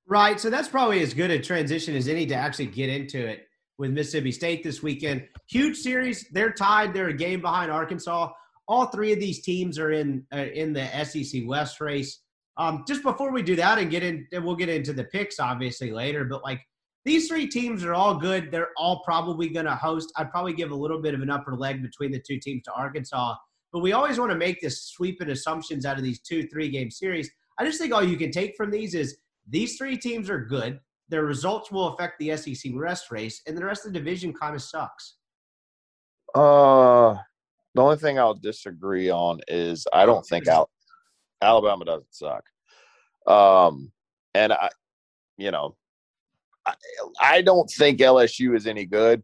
Right. So that's probably as good a transition as any to actually get into it with Mississippi State this weekend. Huge series. They're tied. They're a game behind Arkansas all three of these teams are in uh, in the SEC West race. Um, just before we do that and get in, and we'll get into the picks obviously later. But like these three teams are all good. They're all probably going to host. I'd probably give a little bit of an upper leg between the two teams to Arkansas. But we always want to make this sweeping assumptions out of these two three game series. I just think all you can take from these is these three teams are good. Their results will affect the SEC West race, and the rest of the division kind of sucks. Uh, the only thing I'll disagree on is I don't think Al- Alabama doesn't suck. Um, and I, you know, I, I don't think LSU is any good,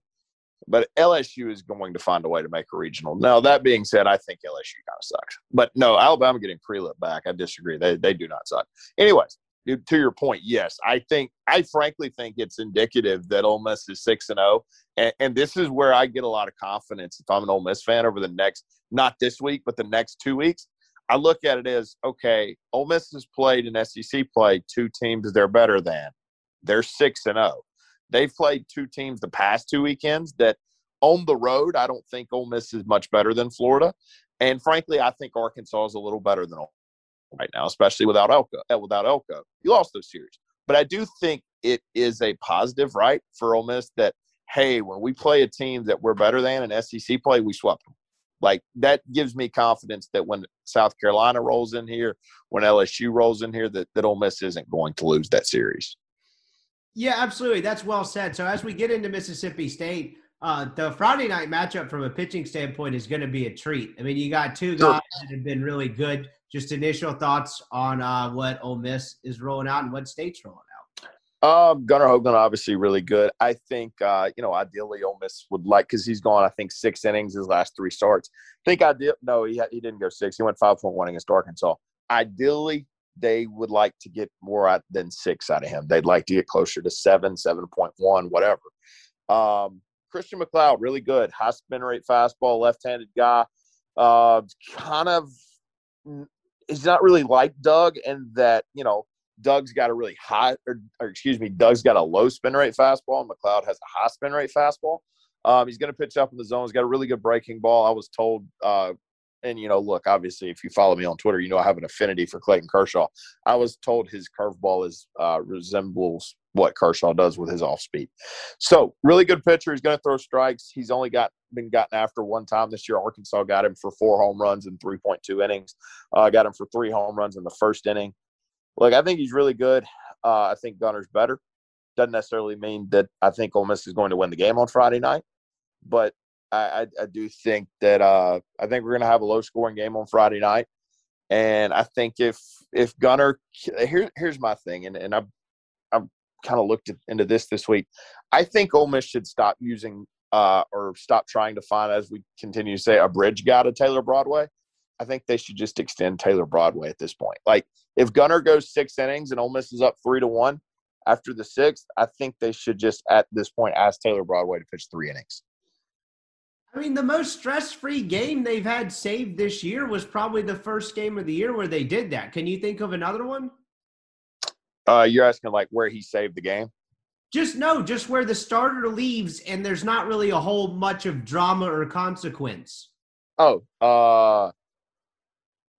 but LSU is going to find a way to make a regional. Now, that being said, I think LSU kind of sucks. But no, Alabama getting Prielipp back, I disagree. They, they do not suck. Anyways, to your point, yes, I think I frankly think it's indicative that Ole Miss is six and zero, oh, and this is where I get a lot of confidence if I'm an Ole Miss fan over the next not this week but the next two weeks. I look at it as okay, Ole Miss has played in SEC play two teams they're better than. They're six and zero. Oh. They've played two teams the past two weekends that on the road. I don't think Ole Miss is much better than Florida, and frankly, I think Arkansas is a little better than Ole right now, especially without Elko. Uh, without Elko, you lost those series. But I do think it is a positive, right, for Ole Miss that hey, when we play a team that we're better than in SEC play, we swept them. Like that gives me confidence that when South Carolina rolls in here, when LSU rolls in here, that, that Ole Miss isn't going to lose that series. Yeah, absolutely. That's well said. So as we get into Mississippi State, uh, the Friday night matchup from a pitching standpoint is going to be a treat. I mean, you got two guys that have been really good. Just initial thoughts on uh, what Ole Miss is rolling out and what State's rolling out. Um, Gunnar Hoglund obviously really good. I think uh, you know ideally Ole Miss would like because he's gone I think six innings his last three starts. I think I did no he he didn't go six. He went five point one against Arkansas. Ideally, they would like to get more out than six out of him. They'd like to get closer to seven, seven point one, whatever. Um, Christian MacLeod, really good. High spin rate fastball, left handed guy. Uh, kind of, he's not really like Doug in that, you know, Doug's got a really high, or, or, excuse me, Doug's got a low spin rate fastball, and MacLeod has a high spin rate fastball. Um, he's going to pitch up in the zone. He's got a really good breaking ball. I was told uh, and you know, look, obviously, if you follow me on Twitter, you know I have an affinity for Clayton Kershaw. I was told his curveball is uh, resembles what Kershaw does with his off speed. So, really good pitcher. He's going to throw strikes. He's only got been gotten after one time this year. Arkansas got him for four home runs in 3.2 innings. Uh, got him for three home runs in the first inning. Look, I think he's really good. Uh, I think Gunnar's better. Doesn't necessarily mean that I think Ole Miss is going to win the game on Friday night, but I, I, I do think that uh, I think we're going to have a low scoring game on Friday night. And I think if if Gunnar here here's my thing, and, and I've I've kind of looked into this this week. I think Ole Miss should stop using uh, or stop trying to find, as we continue to say, a bridge guy to Taylor Broadway. I think they should just extend Taylor Broadway at this point. Like if Gunnar goes six innings and Ole Miss is up three to one after the sixth, I think they should just at this point ask Taylor Broadway to pitch three innings. I mean, the most stress-free game they've had saved this year was probably the first game of the year where they did that. Can you think of another one? Uh, you're asking like where he saved the game? Just no, just where the starter leaves and there's not really a whole much of drama or consequence. Oh, uh,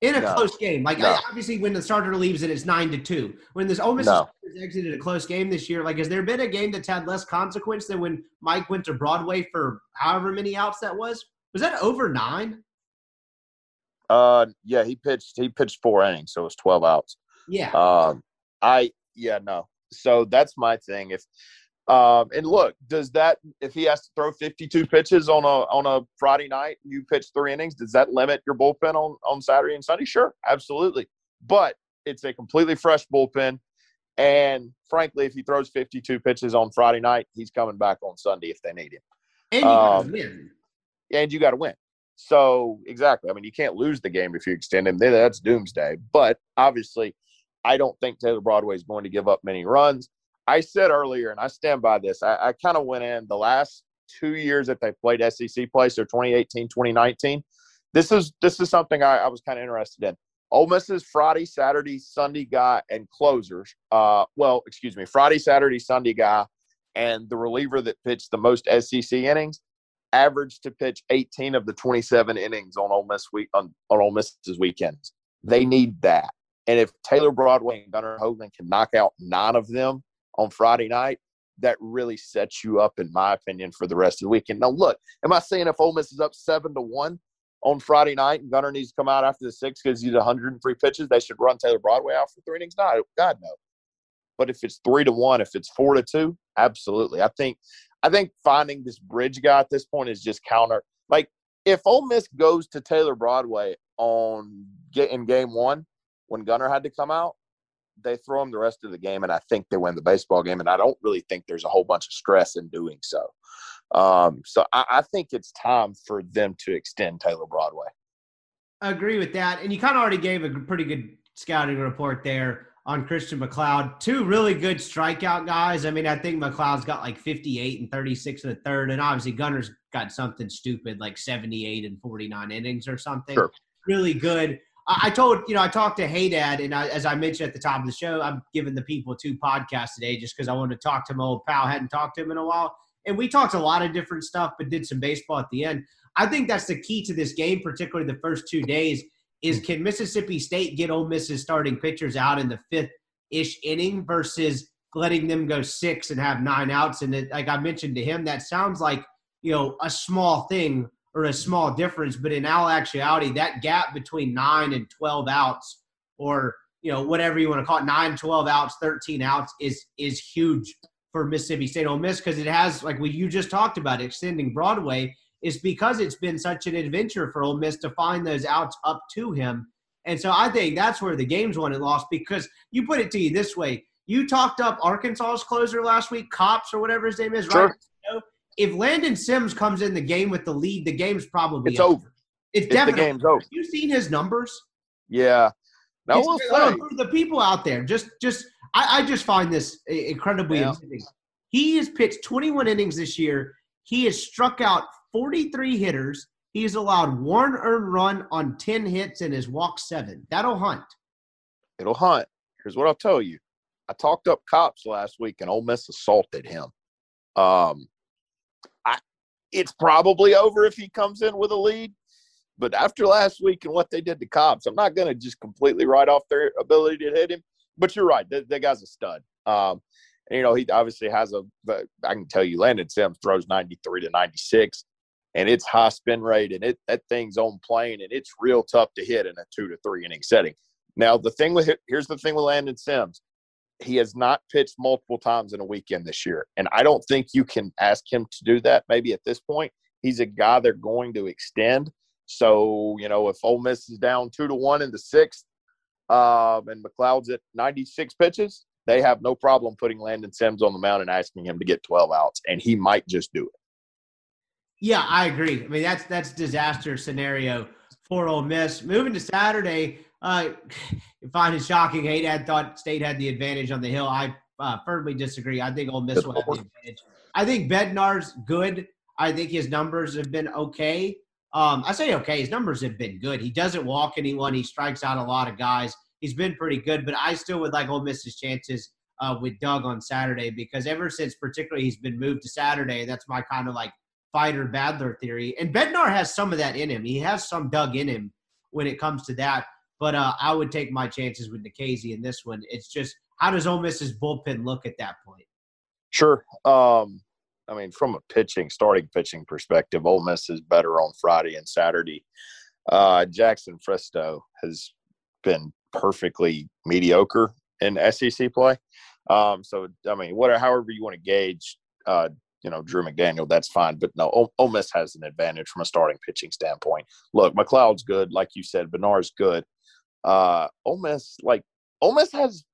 in a no. close game. Like no. obviously, when the starter leaves and it's nine to two. When this Ole Miss no. has exited a close game this year, like has there been a game that's had less consequence than when Mike went to Broadway for however many outs that was? Was that over nine? Uh, yeah, he pitched. He pitched four innings, so it was twelve outs. Yeah. Um, I yeah no. So that's my thing. If um, and look, does that if he has to throw 52 pitches on a on a Friday night, you pitch three innings, does that limit your bullpen on on Saturday and Sunday? Sure, absolutely. But it's a completely fresh bullpen, and frankly, if he throws 52 pitches on Friday night, he's coming back on Sunday if they need him. And you got to um, win. And you got to win. So exactly. I mean, you can't lose the game if you extend him. That's doomsday. But obviously, I don't think Taylor Broadway is going to give up many runs. I said earlier, and I stand by this, I, I kind of went in the last two years that they played SEC play, so 2018, 2019. This is this is something I, I was kind of interested in. Ole Miss's Friday, Saturday, Sunday guy and closers. Uh, well, excuse me, Friday, Saturday, Sunday guy, and the reliever that pitched the most SEC innings averaged to pitch 18 of the 27 innings on Ole Miss week on, on Ole Miss's weekends. They need that. And if Taylor Broadway and Gunnar Hoglund can knock out nine of them on Friday night, that really sets you up, in my opinion, for the rest of the weekend. Now, look, am I saying if Ole Miss is up seven to one on Friday night and Gunnar needs to come out after the six because he's 103 pitches, they should run Taylor Broadway out for three innings? No, God no. But if it's three to one, if it's four to two, absolutely. I think I think finding this bridge guy at this point is just counter. Like if Ole Miss goes to Taylor Broadway on in game one when Gunnar had to come out, they throw him the rest of the game, and I think they win the baseball game. And I don't really think there's a whole bunch of stress in doing so. Um, so I, I think it's time for them to extend Taylor Broadway. I agree with that, and you kind of already gave a pretty good scouting report there. on Christian MacLeod. Two really good strikeout guys. I mean, I think MacLeod's got like 58 and 36 in the third, and obviously Gunnar's got something stupid like 78 and 49 innings or something. Sure. Really good. I, told you know I talked to Hey Dad, and I, as I mentioned at the top of the show, I'm giving the people two podcasts today just because I wanted to talk to my old pal. hadn't talked to him in a while, and we talked a lot of different stuff, but did some baseball at the end. I think that's the key to this game, particularly the first two days is can Mississippi State get Ole Miss's starting pitchers out in the fifth ish inning versus letting them go six and have nine outs? And it, like I mentioned to him, that sounds like you know a small thing or a small difference, but in all actuality, that gap between nine and twelve outs, or you know whatever you want to call it, nine, 12 outs, thirteen outs, is is huge for Mississippi State Ole Miss because it has like what you just talked about extending Broadway is because it's been such an adventure for Ole Miss to find those outs up to him. And so I think that's where the game's won and lost because you put it to you this way. You talked up Arkansas's closer last week, Kopps or whatever his name is, sure. right? If Landon Sims comes in the game with the lead, the game's probably it's over. over. It's, definitely the game's over. Have you seen his numbers? Yeah. Now It's- we'll say for the people out there, just just I, I just find this incredibly Yeah. interesting. He has pitched 21 innings this year. He has struck out 43 hitters. He has allowed one earned run on 10 hits and has walked seven. That'll hunt. it'll hunt. Here's what I'll tell you. I talked up Kopps last week and Ole Miss assaulted him. Um it's probably over if he comes in with a lead. But after last week and what they did to Kopps, I'm not gonna just completely write off their ability to hit him. But you're right, that, that guy's a stud. Um and, you know, he obviously has a, I can tell you Landon Sims throws 93 to 96 and it's high spin rate and it that thing's on plane and it's real tough to hit in a two to three inning setting. Now the thing with here's the thing with Landon Sims, he has not pitched multiple times in a weekend this year, and I don't think you can ask him to do that. Maybe at this point, he's a guy they're going to extend. So you know, if Ole Miss is down two to one in the sixth, um, and MacLeod's at 96 pitches, they have no problem putting Landon Sims on the mound and asking him to get 12 outs, and he might just do it. Yeah, I agree. I mean, that's that's disaster scenario for Ole Miss. Moving to Saturday, uh, find it shocking. Haydad thought State had the advantage on the hill. I uh, firmly disagree. I think Ole Miss will have the advantage. I think Bednar's good. I think his numbers have been okay. Um, I say okay. His numbers have been good. He doesn't walk anyone. He strikes out a lot of guys. He's been pretty good, but I still would like Ole Miss's chances uh, with Doug on Saturday because ever since, particularly, he's been moved to Saturday. That's my kind of like fighter Badler theory. And Bednar has some of that in him. He has some Doug in him when it comes to that. But uh, I would take my chances with Nikhazy in this one. It's just how does Ole Miss's bullpen look at that point? Sure. Um, I mean, from a pitching, starting pitching perspective, Ole Miss is better on Friday and Saturday. Uh, Jackson Fristoe has been perfectly mediocre in SEC play. Um, so, I mean, whatever, however you want to gauge, uh, you know, Drew McDaniel, that's fine. But no, Ole, Ole Miss has an advantage from a starting pitching standpoint. Look, MacLeod's good, like you said. Bednar's good. Uh, Ole Miss, like, Ole Miss has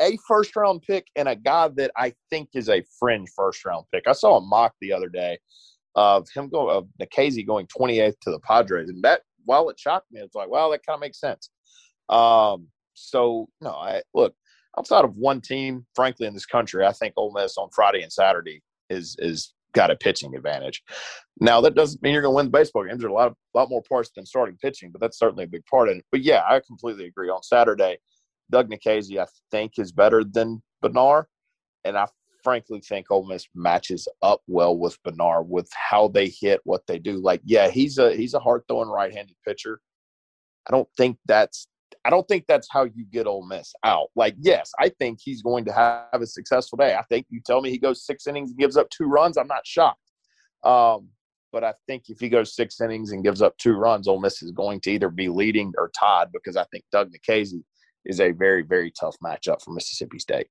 a first round pick and a guy that I think is a fringe first round pick. I saw a mock the other day of him going of Nikhazy going 28th to the Padres, and that while it shocked me, it's like, well, that kind of makes sense. Um, so no, I look outside of one team, frankly, in this country, I think Ole Miss on Friday and Saturday is is got a pitching advantage. Now that doesn't mean you're going to win the baseball games. There are a lot of, lot more parts than starting pitching, but that's certainly a big part of it. But yeah, I completely agree. On Saturday, Doug Nikhazy, I think, is better than Bednar, and I frankly think Ole Miss matches up well with Bednar with how they hit, what they do. Like, yeah, he's a he's a hard throwing right handed pitcher. I don't think that's I don't think that's how you get Ole Miss out. Like, yes, I think he's going to have a successful day. I think you tell me he goes six innings and gives up two runs, I'm not shocked. Um, but I think if he goes six innings and gives up two runs, Ole Miss is going to either be leading or tied because I think Doug Nikhazy is a very, very tough matchup for Mississippi State.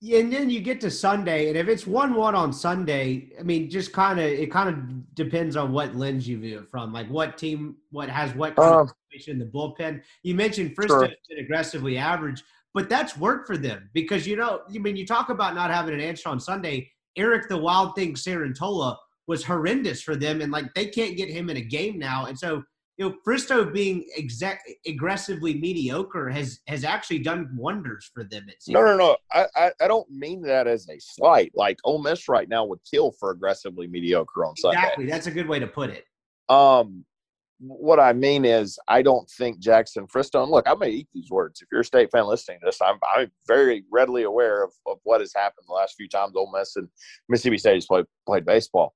Yeah, and then you get to Sunday, and if it's one-one on Sunday, I mean, just kind of it kind of depends on what lens you view it from, like what team, what has what kind Um, in the bullpen. You mentioned Fristoe's Sure. been aggressively average, but that's worked for them because you know, I mean, you talk about not having an answer on Sunday. Eric the Wild Thing Cerantola was horrendous for them, and like they can't get him in a game now, and so you know, Fristoe being exec- aggressively mediocre has has actually done wonders for them. It seems. No, no, no. I, I, I don't mean that as a slight. Like Ole Miss right now would kill for aggressively mediocre on Sunday. Exactly. That's a good way to put it. Um, what I mean is, I don't think Jackson Fristoe. And look, going to eat these words. If you're a state fan listening to this, I'm I'm very readily aware of, of what has happened the last few times Ole Miss and Mississippi State has played played baseball.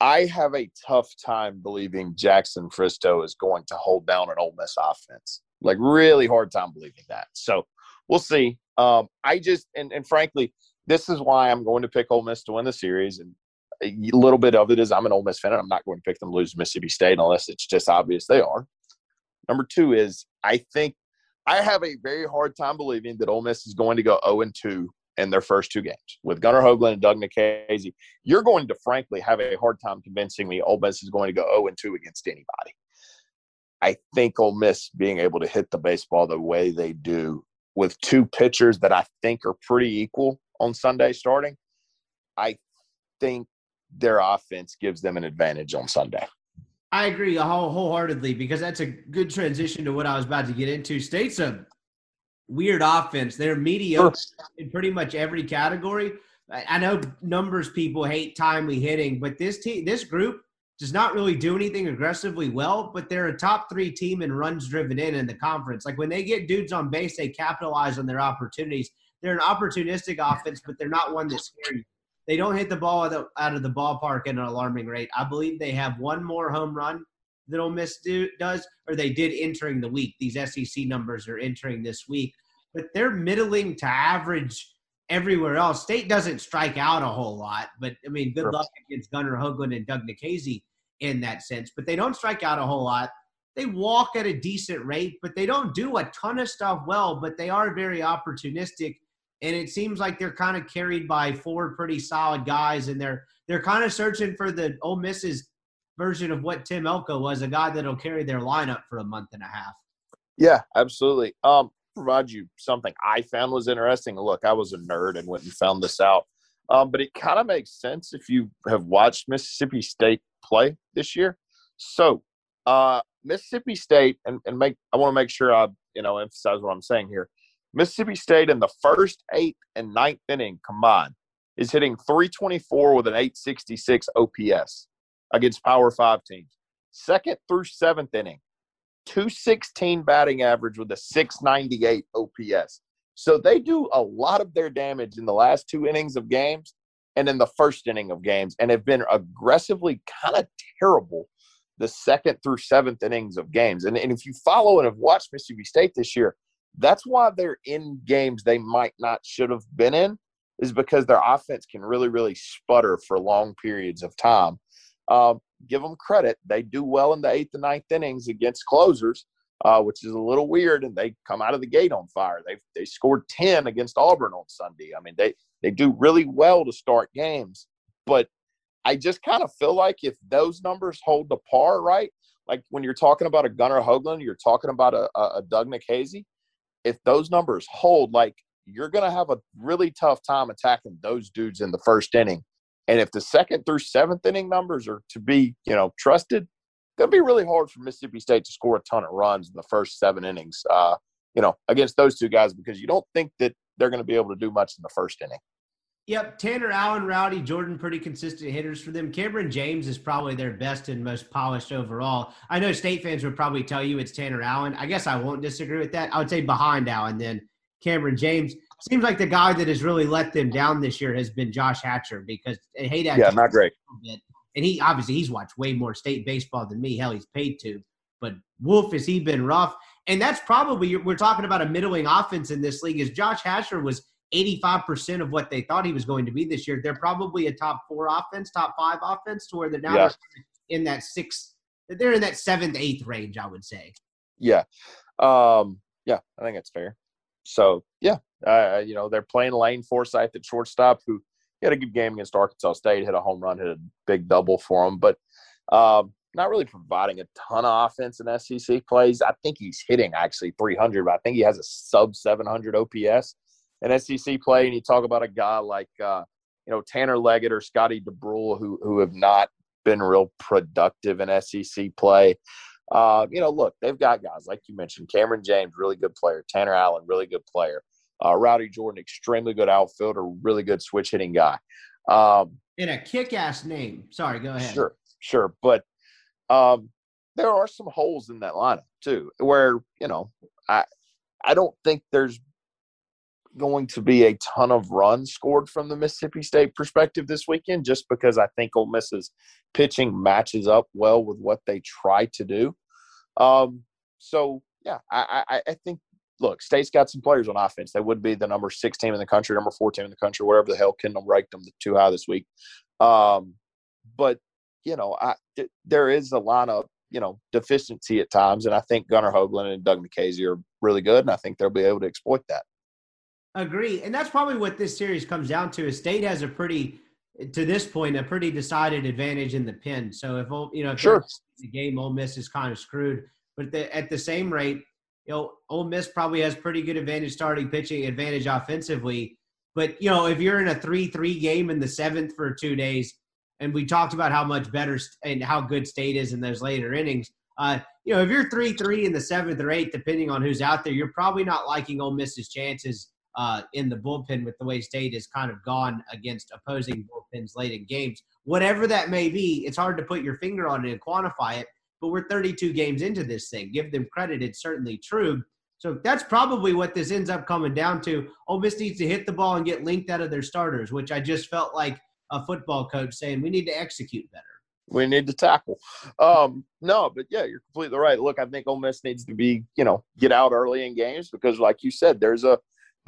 I have a tough time believing Jackson Fristoe is going to hold down an Ole Miss offense. Like really hard time believing that. So we'll see. Um, I just and, and frankly, this is why I'm going to pick Ole Miss to win the series. And a little bit of it is I'm an Ole Miss fan, and I'm not going to pick them to lose Mississippi State unless it's just obvious they are. Number two is I think I have a very hard time believing that Ole Miss is going to go 0 and 2 in their first two games with Gunnar Hoglund and Doug Nikhazy. You're going to frankly have a hard time convincing me Ole Miss is going to go 0 and 2 against anybody. I think Ole Miss being able to hit the baseball the way they do with two pitchers that I think are pretty equal on Sunday starting, I think their offense gives them an advantage on Sunday. I agree wholeheartedly because that's a good transition to what I was about to get into. State's a weird offense. They're mediocre in pretty much every category. I I know numbers people hate timely hitting, but this team, this group does not really do anything aggressively well, but they're a top three team in runs driven in in the conference. Like when they get dudes on base, they capitalize on their opportunities. They're an opportunistic offense, but they're not one that's scary. They don't hit the ball out of the, out of the ballpark at an alarming rate. I believe they have one more home run that Ole Miss do, does, or they did entering the week. These SEC numbers are entering this week, but they're middling to average everywhere else. State doesn't strike out a whole lot, but I mean, good Sure. luck against Gunnar Hoglund and Doug Nikhazy in that sense. But they don't strike out a whole lot. They walk at a decent rate, but they don't do a ton of stuff well. But they are very opportunistic, and it seems like they're kind of carried by four pretty solid guys, and they're they're kind of searching for the Ole Miss's version of what Tim Elko was, a guy that'll carry their lineup for a month and a half. Yeah, absolutely. Um, provide you something I found was interesting. Look, I was a nerd and went and found this out. Um, but it kind of makes sense if you have watched Mississippi State play this year. So, uh, Mississippi State, and, and make I want to make sure I you know emphasize what I'm saying here. Mississippi State in the first eighth and ninth inning combined is hitting 324 with an 866 OPS against Power Five teams. Second through seventh inning, 216 batting average with a 698 OPS. So they do a lot of their damage in the last two innings of games and in the first inning of games and have been aggressively kind of terrible the second through seventh innings of games. And, and if you follow and have watched Mississippi State this year, that's why they're in games they might not should have been in, is because their offense can really, really sputter for long periods of time. Um, give them credit. They do well in the eighth and ninth innings against closers, uh, which is a little weird, and they come out of the gate on fire. They they scored ten against Auburn on Sunday. I mean, they they do really well to start games, but I just kind of feel like if those numbers hold the par, right? Like when you're talking about a Gunnar Hoglund, you're talking about a, a, a Doug Nikhazy. If those numbers hold, like you're going to have a really tough time attacking those dudes in the first inning. And if the second through seventh inning numbers are to be, you know, trusted, it'll be really hard for Mississippi State to score a ton of runs in the first seven innings, uh, you know, against those two guys because you don't think that they're going to be able to do much in the first inning. Yep, Tanner Allen, Rowdy Jordan, pretty consistent hitters for them. Kamren James is probably their best and most polished overall. I know state fans would probably tell you it's Tanner Allen. I guess I won't disagree with that. I would say behind Allen, then Kamren James. Seems like the guy that has really let them down this year has been Josh Hatcher because I hate that Yeah, not great. bit. And he obviously he's watched way more state baseball than me. Hell, he's paid to. But Wolf has he been rough, and that's probably we're talking about a middling offense in this league. Is Josh Hatcher was 85% of what they thought he was going to be this year. They're probably a top four offense, top five offense, to where they're now Yeah. in that sixth, they're in that seventh, eighth range, I would say. Yeah. Um, yeah, I think that's fair. So, yeah, uh, you know, they're playing Lane Forsythe at shortstop, who had a good game against Arkansas State, hit a home run, hit a big double for him, but um, not really providing a ton of offense in SEC plays. I think he's hitting actually 300, but I think he has a sub 700 OPS in SEC play. And you talk about a guy like, uh, you know, Tanner Leggett or Scotty Dubrule, who, who have not been real productive in SEC play. Uh, you know, look, they've got guys like you mentioned, Kamren James, really good player, Tanner Allen, really good player, uh, Rowdy Jordan, extremely good outfielder, really good switch hitting guy. Um, In a kick-ass name. Sorry, go ahead. Sure, sure, but um, there are some holes in that lineup too, where you know, I I don't think there's going to be a ton of runs scored from the Mississippi State perspective this weekend, just because I think Ole Miss's pitching matches up well with what they try to do. Um, so yeah, I, I, I think look, State's got some players on offense. They would be the number six team in the country, number four team in the country, wherever the hell Kendall ranked them too high this week. Um, but you know, I, th- there is a lineup, you know, deficiency at times, and I think Gunnar Hoglund and Doug Nikhazy are really good, and I think they'll be able to exploit that. Agree, and that's probably what this series comes down to. Is State has a pretty, to this point, a pretty decided advantage in the pin. So if you know, if sure, the game Ole Miss is kind of screwed, but the, at the same rate, you know, Ole Miss probably has pretty good advantage starting pitching, advantage offensively. But you know, if you're in a three-three game in the seventh for two days, and we talked about how much better and how good State is in those later innings. Uh, you know, if you're three-three in the seventh or eighth, depending on who's out there, you're probably not liking Ole Miss's chances uh, in the bullpen with the way State has kind of gone against opposing bullpens late in games. Whatever that may be, it's hard to put your finger on it and quantify it. But we're 32 games into this thing. Give them credit; it's certainly true. So that's probably what this ends up coming down to. Ole Miss needs to hit the ball and get linked out of their starters, which I just felt like a football coach saying we need to execute better. We need to tackle. Um, no, but yeah, you're completely right. Look, I think Ole Miss needs to be, you know, get out early in games because, like you said, there's a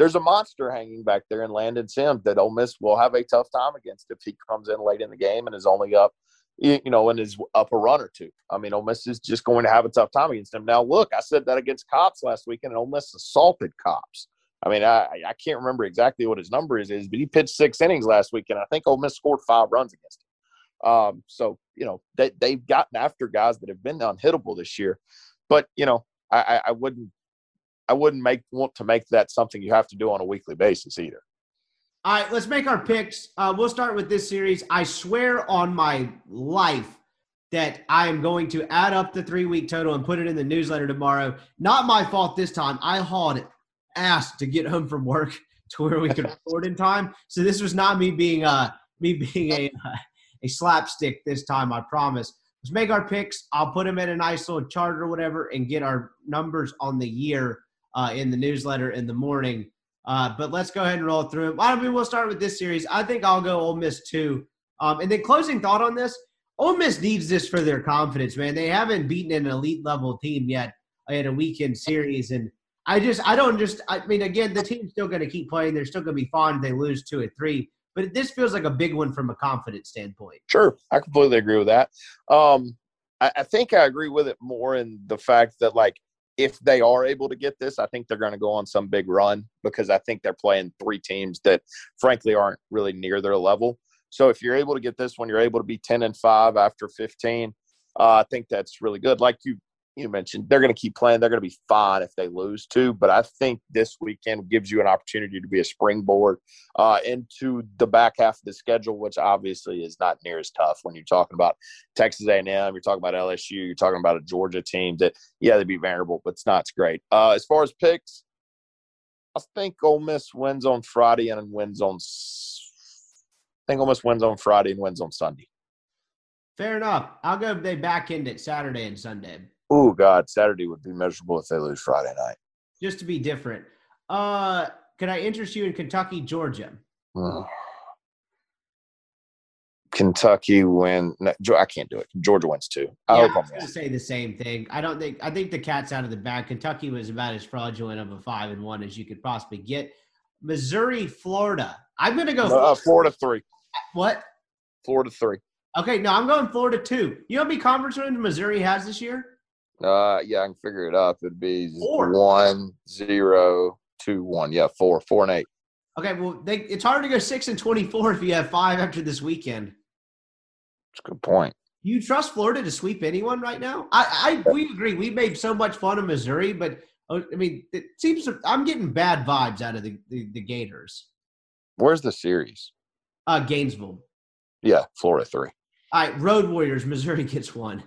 there's a monster hanging back there in Landon Sims that Ole Miss will have a tough time against if he comes in late in the game and is only up, you know, and is up a run or two. I mean, Ole Miss is just going to have a tough time against him. Now, look, I said that against Kopps last weekend, and Ole Miss assaulted Kopps. I mean, I, I can't remember exactly what his number is, is, but he pitched six innings last week, and I think Ole Miss scored five runs against him. Um, so, you know, they, they've gotten after guys that have been unhittable this year. But, you know, I, I wouldn't I wouldn't make want to make that something you have to do on a weekly basis either. All right, let's make our picks. Uh, we'll start with this series. I swear on my life that I am going to add up the three week total and put it in the newsletter tomorrow. Not my fault this time. I hauled ass to get home from work *laughs* to where we could record in time. So this was not me being uh me being a *laughs* a slapstick this time. I promise. Let's make our picks. I'll put them in a nice little chart or whatever, and get our numbers on the year uh, in the newsletter in the morning. Uh, but let's go ahead and roll through it. Why don't we? We'll start with this series. I think I'll go Ole Miss too. Um, and then closing thought on this: Ole Miss needs this for their confidence, man. They haven't beaten an elite level team yet in a weekend series, and I just, I don't just, I mean, again, the team's still going to keep playing. They're still going to be fine if they lose two or three. But this feels like a big one from a confidence standpoint. Sure, I completely agree with that. Um, I, I think I agree with it more in the fact that, like, if they are able to get this, I think they're going to go on some big run because I think they're playing three teams that, frankly, aren't really near their level. So if you're able to get this one, you're able to be 10 and 5 after 15. Uh, I think that's really good. Like you you mentioned they're going to keep playing. They're going to be fine if they lose too. But I think this weekend gives you an opportunity to be a springboard uh, into the back half of the schedule, which obviously is not near as tough when you're talking about Texas A&M. You're talking about LSU. You're talking about a Georgia team that yeah they'd be Vanderbilt, but it's not it's great. Uh, as far as picks, I think Ole Miss wins on Friday and wins on. I think Ole Miss wins on Friday and wins on Sunday. Fair enough. I'll go. They back end it Saturday and Sunday. Oh God, Saturday would be miserable if they lose Friday night. Just to be different. Uh, can I interest you in Kentucky, Georgia? Hmm. Kentucky win. No, I can't do it. Georgia wins too. I yeah, hope I was going to say the same thing. I don't think. I think the cat's out of the bag. Kentucky was about as fraudulent of a five and one as you could possibly get. Missouri, Florida. I'm going to go. Uh, Florida three. What? Florida three. Okay, no, I'm going Florida two. You know how many conference wins Missouri has this year? Uh, yeah, I can figure it up. It'd be Four. one, zero, two, one. Yeah, four, four and eight. Okay, well, they, it's hard to go six and twenty-four if you have five after this weekend. That's a good point. You trust Florida to sweep anyone right now? I, I we agree. We made so much fun of Missouri, but oh, I mean, it seems I'm getting bad vibes out of the, the, the Gators. Where's the series? Uh, Gainesville. Yeah, Florida three. All right, Road Warriors. Missouri gets one.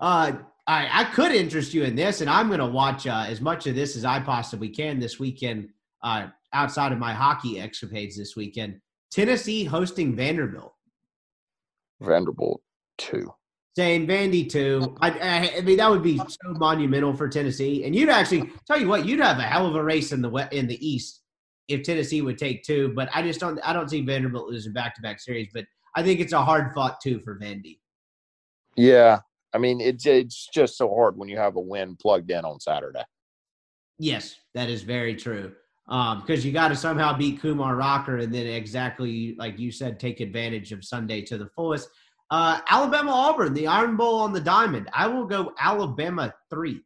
Uh, I, I could interest you in this, and I'm going to watch uh, as much of this as I possibly can this weekend uh, outside of my hockey escapades this weekend. Tennessee hosting Vanderbilt. Vanderbilt two. Saying Vandy two. I, I, I mean, that would be so monumental for Tennessee, and you'd actually tell you what, you'd have a hell of a race in the west, in the East if Tennessee would take two. But I just don't. I don't see Vanderbilt losing back to back series, but I think it's a hard fought two for Vandy. Yeah, I mean it's it's just so hard when you have a win plugged in on Saturday. Yes, that is very true. Um, because you got to somehow beat Kumar Rocker, and then exactly like you said, take advantage of Sunday to the fullest. Uh, Alabama Auburn, the Iron Bowl on the diamond. I will go Alabama three.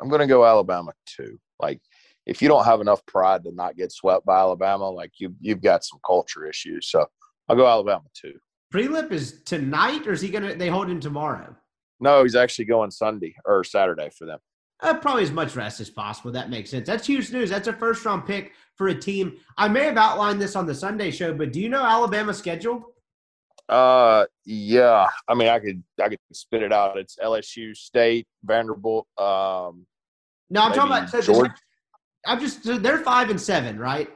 I'm going to go Alabama two. Like, if you don't have enough pride to not get swept by Alabama, like you you've got some culture issues. So I'll go Alabama two. Prielipp is tonight, or is he gonna? They hold him tomorrow. No, he's actually going Sunday or Saturday for them. Uh, probably as much rest as possible. That makes sense. That's huge news. That's a first round pick for a team. I may have outlined this on the Sunday show, but do you know Alabama's schedule? Uh, yeah. I mean, I could I could spit it out. It's LSU, State, Vanderbilt. Um, no, I'm talking about. So the Georgia. I'm just. So they're five and seven, right?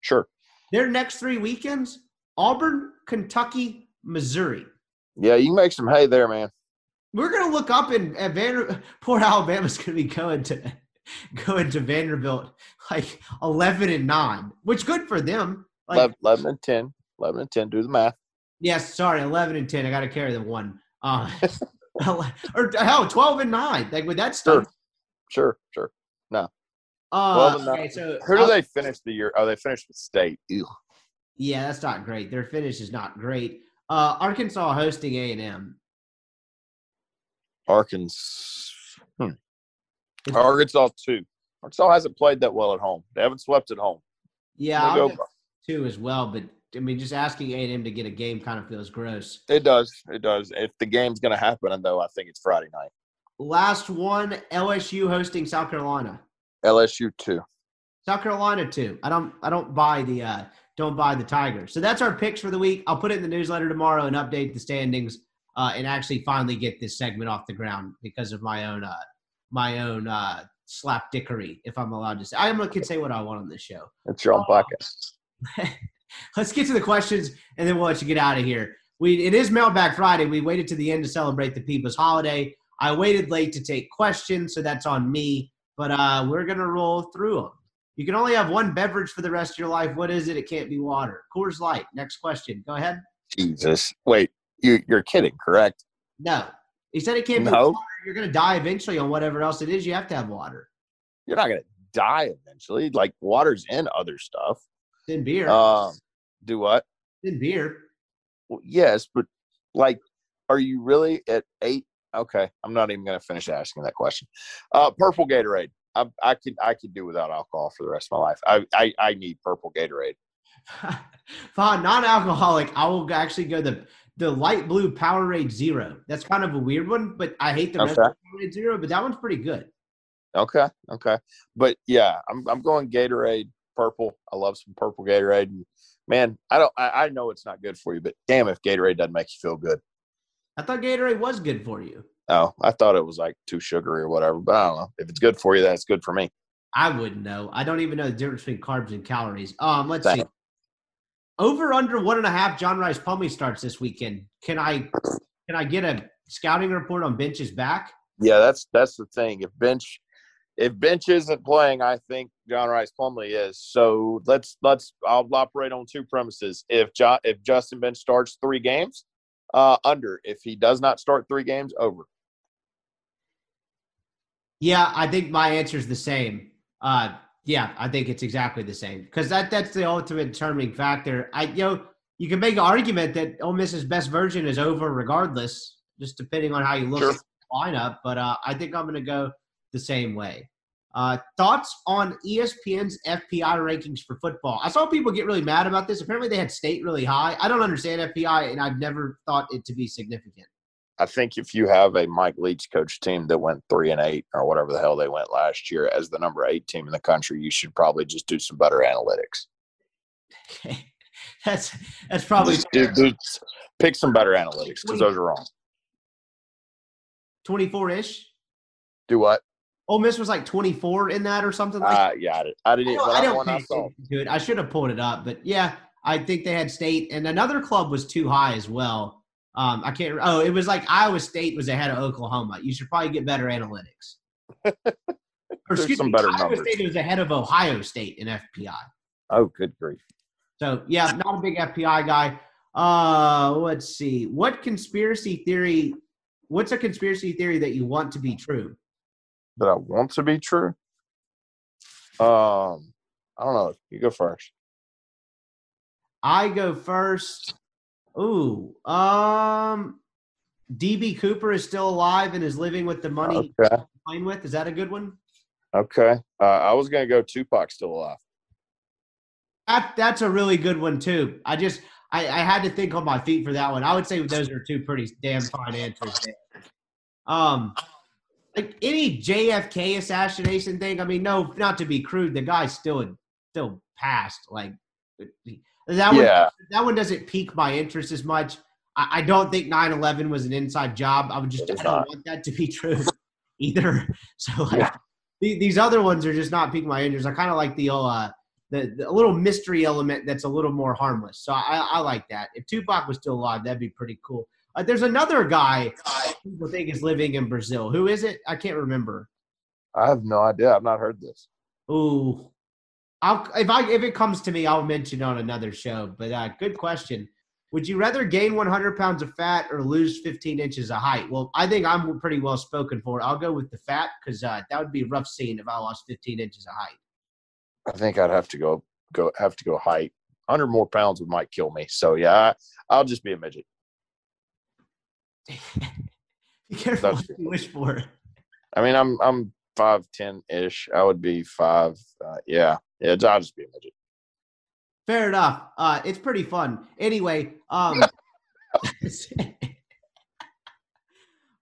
Sure. Their next three weekends: Auburn, Kentucky, Missouri. Yeah, you can make some hay there, man. We're gonna look up in at Vander. Poor Alabama's gonna be going to going to Vanderbilt like eleven and nine, which good for them. Like 11, 11 and 10. 11 and 10. Do the math. yes, sorry, eleven and ten. I got to carry the one. Uh, *laughs* *laughs* or hell, twelve and nine. Like with that Sure. stuff. Sure, sure. Uh, 12 and nine. okay, so Who do I'll- they finish the year? Oh, they finished with State. Ew. Yeah, that's not great. Their finish is not great. Uh, Arkansas hosting A and M. Arkansas. Hmm. Arkansas two. Arkansas hasn't played that well at home. They haven't swept at home. Yeah, go- two as well. But I mean, just asking A and M to get a game kind of feels gross. It does. It does. If the game's going to happen, though, I think it's Friday night. Last one, LSU hosting South Carolina. LSU two. South Carolina too. I don't I don't buy the uh don't buy the Tigers. So that's our picks for the week. I'll put it in the newsletter tomorrow and update the standings uh and actually finally get this segment off the ground because of my own uh my own uh slapdickery, if I'm allowed to say. I can say what I want on this show. It's your own podcast. *laughs* Let's get to the questions and then we'll let you get out of here. We it is Mailbag Friday. We waited to the end to celebrate the people's holiday. I waited late to take questions, so that's on me. But uh, we're gonna roll through them. You can only have one beverage for the rest of your life. What is it? It can't be water. Coors Light. Next question. Go ahead. Jesus. Wait, you, you're kidding, correct? No. He said it can't be No. water. You're gonna die eventually on whatever else it is. You have to have water. You're not going to die eventually. Like, water's in other stuff. In beer. Um, do what? In beer. Well, yes, but like, are you really at eight? Okay, I'm not even going to finish asking that question. Uh, purple Gatorade. I, I could I could do without alcohol for the rest of my life. I I, I need purple Gatorade. *laughs* Fine, non-alcoholic. I will actually go the the light blue Powerade Zero. That's kind of a weird one, but I hate the rest Okay. of Powerade Zero. But that one's pretty good. Okay, okay, but yeah, I'm I'm going Gatorade purple. I love some purple Gatorade. And man, I don't I, I know it's not good for you, but damn if Gatorade doesn't make you feel good. I thought Gatorade was good for you. Oh, I thought it was like too sugary or whatever, but I don't know. If it's good for you, that's good for me. I wouldn't know. I don't even know the difference between carbs and calories. Um, let's see. Over under one and a half. John Rice Plumlee starts this weekend. Can I can I get a scouting report on bench's back? Yeah, that's that's the thing. If bench if bench isn't playing, I think John Rice Plumlee is. So let's let's I'll operate on two premises. If jo- if Justin Bench starts three games, uh, under. If he does not start three games, over. Yeah, I think my answer is the same. Uh, yeah, I think it's exactly the same because that that's the ultimate determining factor. I you know you can make an argument that Ole Miss's best version is over regardless, just depending on how you look Sure. at the lineup. But uh, I think I'm going to go the same way. Uh, thoughts on ESPN's FPI rankings for football? I saw people get really mad about this. Apparently, they had state really high. I don't understand FPI, and I've never thought it to be significant. I think if you have a Mike Leach coach team that went three and eight or whatever the hell they went last year as the number eight team in the country, you should probably just do some better analytics. Okay, *laughs* that's that's probably do, do, pick some better analytics because those are wrong. 24 ish. Do what? Ole Miss was like 24 in that or something like Uh, yeah, I, did, I didn't. I don't, I don't I saw. I should have pulled it up, but yeah, I think they had State, and another club was too high as well. Um, I can't. Oh, it was like Iowa State was ahead of Oklahoma. You should probably get better analytics. *laughs* or excuse some me, better Iowa numbers. State was ahead of Ohio State in FPI. Oh, good grief! So yeah, not a big FPI guy. Uh, let's see. What conspiracy theory? What's a conspiracy theory that you want to be true? That I want to be true. Um, I don't know. You go first. I go first. Ooh, um, DB Cooper is still alive and is living with the money Okay. he's playing with. Is that a good one? Okay. Uh, I was gonna go Tupac still alive. That that's a really good one too. I just I, I had to think on my feet for that one. I would say those are two pretty damn fine answers. There. Um, like any JFK assassination thing. I mean, no, not to be crude, the guy still still passed. Like that one. Yeah. that one doesn't pique my interest as much. I, I don't think 9-11 was an inside job. I would just I don't not. want that to be *laughs* true either. *laughs* So like Yeah. the- these other ones are just not piquing my interest. I kind of like the uh the, the little mystery element that's a little more harmless. So I, I like that. If Tupac was still alive, that'd be pretty cool. Uh, there's another guy people think is living in Brazil. Who is it? I can't remember. I have no idea. I've not heard this. Ooh, I'll if I if it comes to me, I'll mention on another show. But uh, good question. Would you rather gain 100 pounds of fat or lose 15 inches of height? Well, I think I'm pretty well spoken for. I'll go with the fat because uh, that would be a rough scene if I lost 15 inches of height. I think I'd have to go go have to go height. Hundred more pounds would might kill me. So yeah, I, I'll just be a midget. *laughs* Be careful That's what you wish for. I mean, I'm I'm five ten ish. I would be five. Uh, yeah, yeah. I'll just be a midget. Fair enough. Uh, it's pretty fun. Anyway, um, *laughs*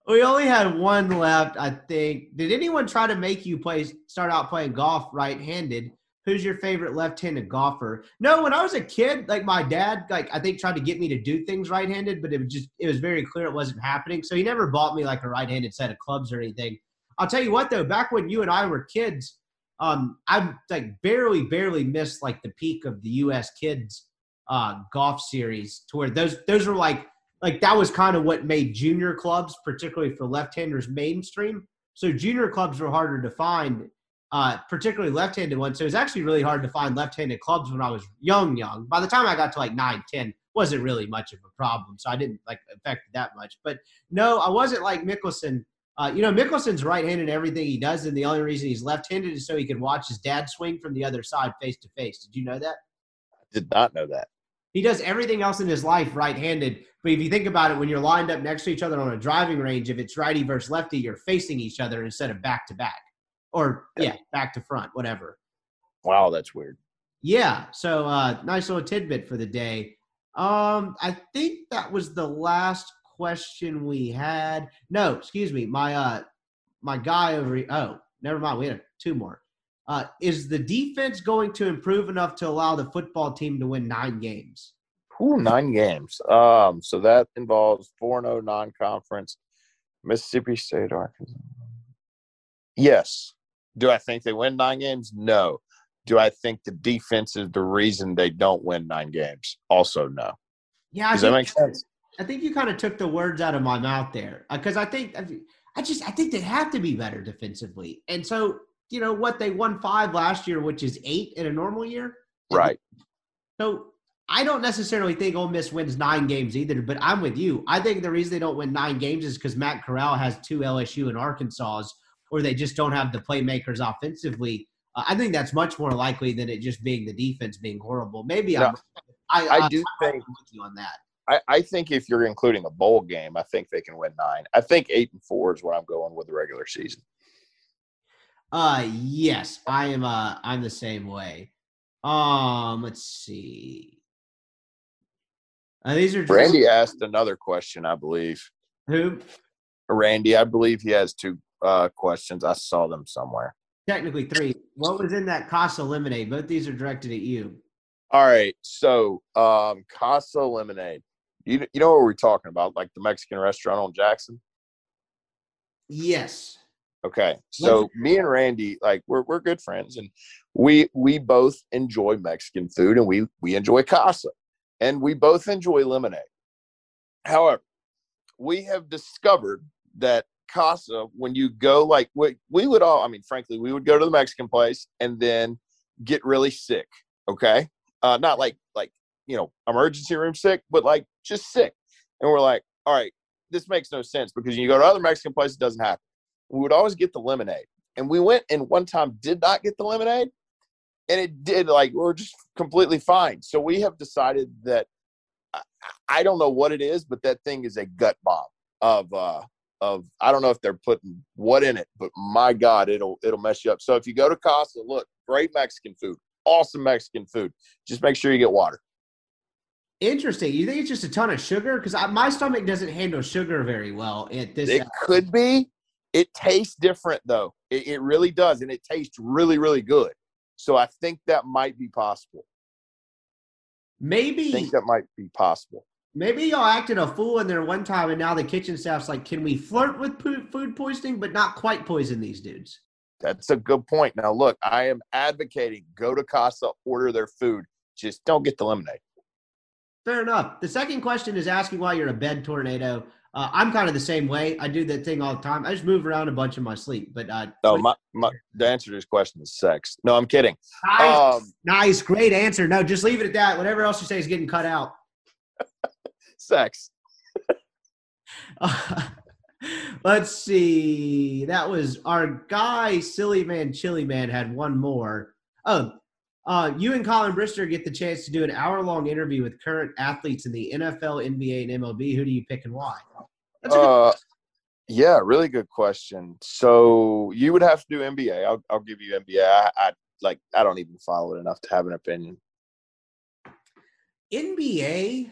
we only had one left, I think. Did anyone try to make you play start out playing golf right-handed? Who's your favorite left-handed golfer? No, when I was a kid, like my dad, like I think tried to get me to do things right-handed, but it was just it was very clear it wasn't happening. So he never bought me like a right-handed set of clubs or anything. I'll tell you what though, back when you and I were kids, um, I like barely, barely missed like the peak of the U.S. kids uh, golf series, to where those those were like like that was kind of what made junior clubs, particularly for left-handers, mainstream. So junior clubs were harder to find, uh, particularly left-handed ones. So it was actually really hard to find left-handed clubs when I was young, young. By the time I got to like nine, ten, wasn't really much of a problem. So I didn't like affect that much. But no, I wasn't like Mickelson. Uh, you know, Mickelson's right-handed in everything he does, and the only reason he's left-handed is so he can watch his dad swing from the other side, face to face. Did you know that? I did not know that. He does everything else in his life right-handed. But if you think about it, when you're lined up next to each other on a driving range, if it's righty versus lefty, you're facing each other instead of back to back, or yeah, back to front, whatever. Wow, that's weird. Yeah. So uh, nice little tidbit for the day. Um, I think that was the last question we had. No, excuse me. My uh, my guy over. here- Oh, never mind. We had two more. Uh, is the defense going to improve enough to allow the football team to win nine games? Ooh, nine games. Um, so that involves four and zero non-conference, Mississippi State, Arkansas. Yes. Do I think they win nine games? No. Do I think the defense is the reason they don't win nine games? Also, no. Yeah, I Does that make sense? I think you kind of took the words out of my mouth there because I think I just I think they have to be better defensively, and so you know what they won five last year, which is eight in a normal year. Right. So I don't necessarily think Ole Miss wins nine games either, but I'm with you. I think the reason they don't win nine games is because Matt Corral has two LSU and Arkansas, or they just don't have the playmakers offensively. Uh, I think that's much more likely than it just being the defense being horrible. Maybe I'm, No. I, I do I'm think with you on that. I, I think if you're including a bowl game, I think they can win nine. I think eight and four is where I'm going with the regular season. Uh yes, I am uh I'm the same way. Um let's see. Uh, these are just, Randy asked another question, I believe. who Randy, I believe he has two uh, questions. I saw them somewhere. technically three. What was in that Casa lemonade? Both these are directed at you. All right, so um, Casa Lemonade. You you know what we're talking about, like the Mexican restaurant on Jackson. Yes. Okay. So me and Randy, like we're we're good friends and we we both enjoy Mexican food and we we enjoy casa and we both enjoy lemonade. However, we have discovered that casa when you go like we, we would all I mean frankly we would go to the Mexican place and then get really sick, okay? Uh not like like, you know, emergency room sick, but like just sick. And we're like, all right, this makes no sense because you go to other Mexican places, it doesn't happen. We would always get the lemonade. And we went and one time did not get the lemonade. And it did like we are just completely fine. So we have decided that I, don't know what it is, but that thing is a gut bomb of uh of I don't know if they're putting what in it, but my God, it'll it'll mess you up. So if you go to Casa, look, great Mexican food, awesome Mexican food. Just make sure you get water. Interesting. You think it's just a ton of sugar? Because my stomach doesn't handle sugar very well. At this, it could be. It tastes different though. It, it really does, and it tastes really, really good. So I think that might be possible. Maybe I think that might be possible. Maybe y'all acted a fool in there one time, and now the kitchen staff's like, "Can we flirt with food poisoning, but not quite poison these dudes?" That's a good point. Now, look, I am advocating go to Casa, order their food, just don't get the lemonade. Fair enough. The second question is asking why you're a bed tornado. Uh, I'm kind of the same way. I do that thing all the time. I just move around a bunch in my sleep. But uh, no, my, my, the answer to this question is sex. No, I'm kidding. Nice, um, nice, great answer. No, just leave it at that. Whatever else you say is getting cut out. *laughs* sex. uh, *laughs* let's see. That was our guy, Silly Man, Chili Man had one more. Oh, uh, you and Colin Brister get the chance to do an hour long interview with current athletes in the NFL, NBA, and MLB. Who do you pick and why? Uh, yeah, really good question. So you would have to do NBA. I'll, I'll give you NBA. I, I like. I don't even follow it enough to have an opinion. NBA.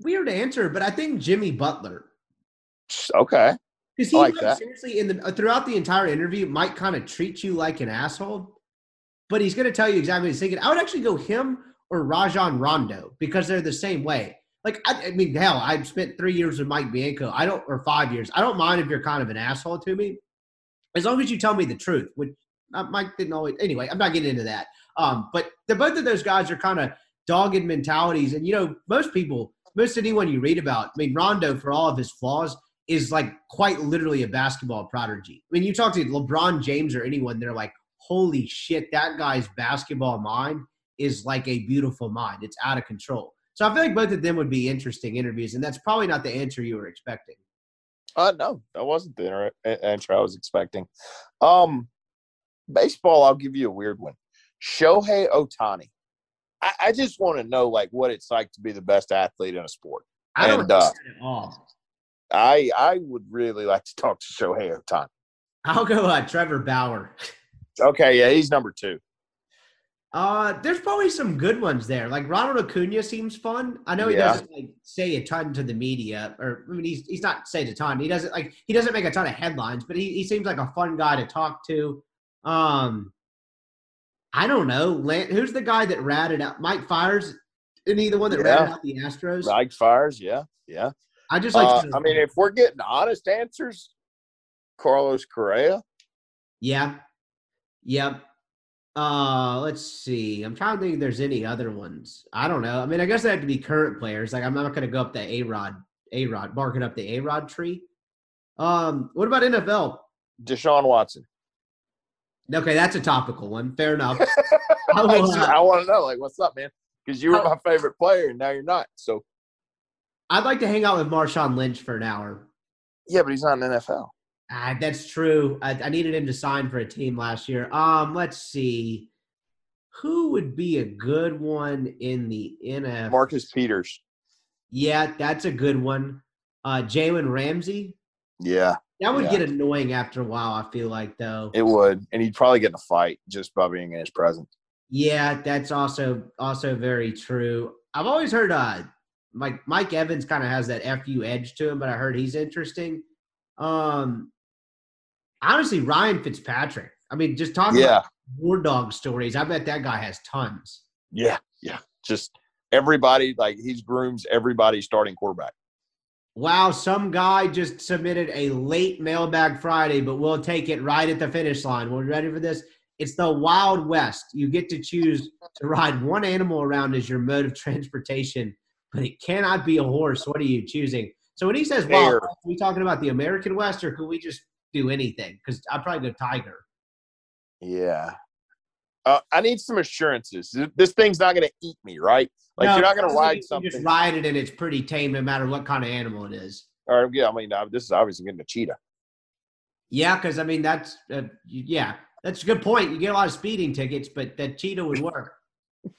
Weird answer, but I think Jimmy Butler. Okay. Because he like seriously in the uh, throughout the entire interview might kind of treat you like an asshole, but he's going to tell you exactly what he's thinking. I would actually go him or Rajon Rondo because they're the same way. Like I, I mean, hell, I've spent three years with Mike Bianco. I don't or five years. I don't mind if you're kind of an asshole to me, as long as you tell me the truth. Which uh, Mike didn't always. Anyway, I'm not getting into that. Um, but the both of those guys are kind of dogged mentalities, and you know, most people, most anyone you read about. I mean, Rondo, for all of his flaws, is like quite literally a basketball prodigy. I mean, you talk to LeBron James or anyone, they're like, holy shit, that guy's basketball mind is like a beautiful mind. It's out of control. So I feel like both of them would be interesting interviews, and that's probably not the answer you were expecting. Uh, no, that wasn't the answer I was expecting. Um, baseball, I'll give you a weird one. Shohei Ohtani. I, I just want to know like what it's like to be the best athlete in a sport. I don't and, uh, at all. I I would really like to talk to Shohei Ohtani. I'll go uh, Trevor Bauer. Okay, yeah, he's number two. Uh, there's probably some good ones there. Like Ronald Acuna seems fun. I know he yeah. doesn't like say a ton to the media, or I mean, he's he's not saying a ton. He doesn't like he doesn't make a ton of headlines, but he, he seems like a fun guy to talk to. Um, I don't know. Lance, Who's the guy that ratted out Mike Fiers? Isn't he the one that yeah. ratted out the Astros? Mike Fiers, yeah, yeah. I just like. Uh, I mean, if we're getting honest answers, Carlos Correa. Yeah. Yep. Uh, let's see. I'm trying to think if there's any other ones. I don't know. I mean, I guess they have to be current players. Like, I'm not going to go up the A Rod, A Rod, barking up the A Rod tree. Um, what about NFL? Deshaun Watson. Okay, that's a topical one. Fair enough. *laughs* I, I want to know, like, what's up, man? Because you were my favorite player, and now you're not. So I'd like to hang out with Marshawn Lynch for an hour. Yeah, but he's not in the NFL. Ah, that's true. I, I, needed him to sign for a team last year. Um, let's see. Who would be a good one in the NFL? Marcus Peters. Yeah, that's a good one. Uh, Jalen Ramsey. Yeah. That would yeah. get annoying after a while, I feel like, though. It would. And he'd probably get in a fight just by being in his presence. Yeah, that's also also very true. I've always heard uh Mike Mike Evans kind of has that fu edge to him, but I heard he's interesting. Um, honestly, Ryan Fitzpatrick. I mean, just talking yeah. about war dog stories. I bet that guy has tons. Yeah, yeah. Just everybody like he's grooms everybody starting quarterback. Wow, some guy just submitted a late mailbag Friday, but we'll take it right at the finish line. We're ready for this. It's the Wild West. You get to choose to ride one animal around as your mode of transportation, but it cannot be a horse. What are you choosing? So when he says Wild are we talking about the American West, or could we just do anything? Because I'd probably go Tiger. Yeah. Uh, I need some assurances. This thing's not going to eat me, right? Like No, you're not going to you ride just something. ride it, and it's pretty tame, no matter what kind of animal it is. Or yeah, I mean, uh, this is obviously getting a cheetah. Yeah, because I mean that's uh, yeah, that's a good point. You get a lot of speeding tickets, but that cheetah would work. *laughs*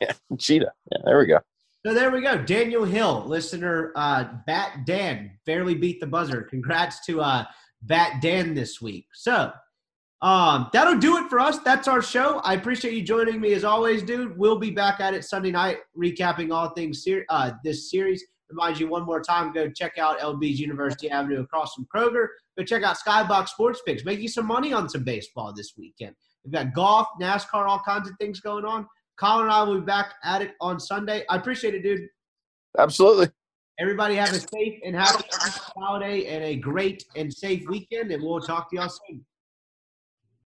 Yeah, cheetah. Yeah, there we go. So there we go. Daniel Hill, listener, uh, Bat Dan, barely beat the buzzer. Congrats to uh, Bat Dan this week. So um, that'll do it for us. That's our show. I appreciate you joining me as always, dude. We'll be back at it Sunday night, recapping all things ser- uh, this series. Remind you one more time, go check out LB's University Avenue across from Kroger. Go check out Skybox Sports Picks. Make you some money on some baseball this weekend. We've got golf, NASCAR, all kinds of things going on. Colin and I will be back at it on Sunday. I appreciate it, dude. Absolutely. Everybody have a safe and happy holiday and a great and safe weekend, and we'll talk to y'all soon.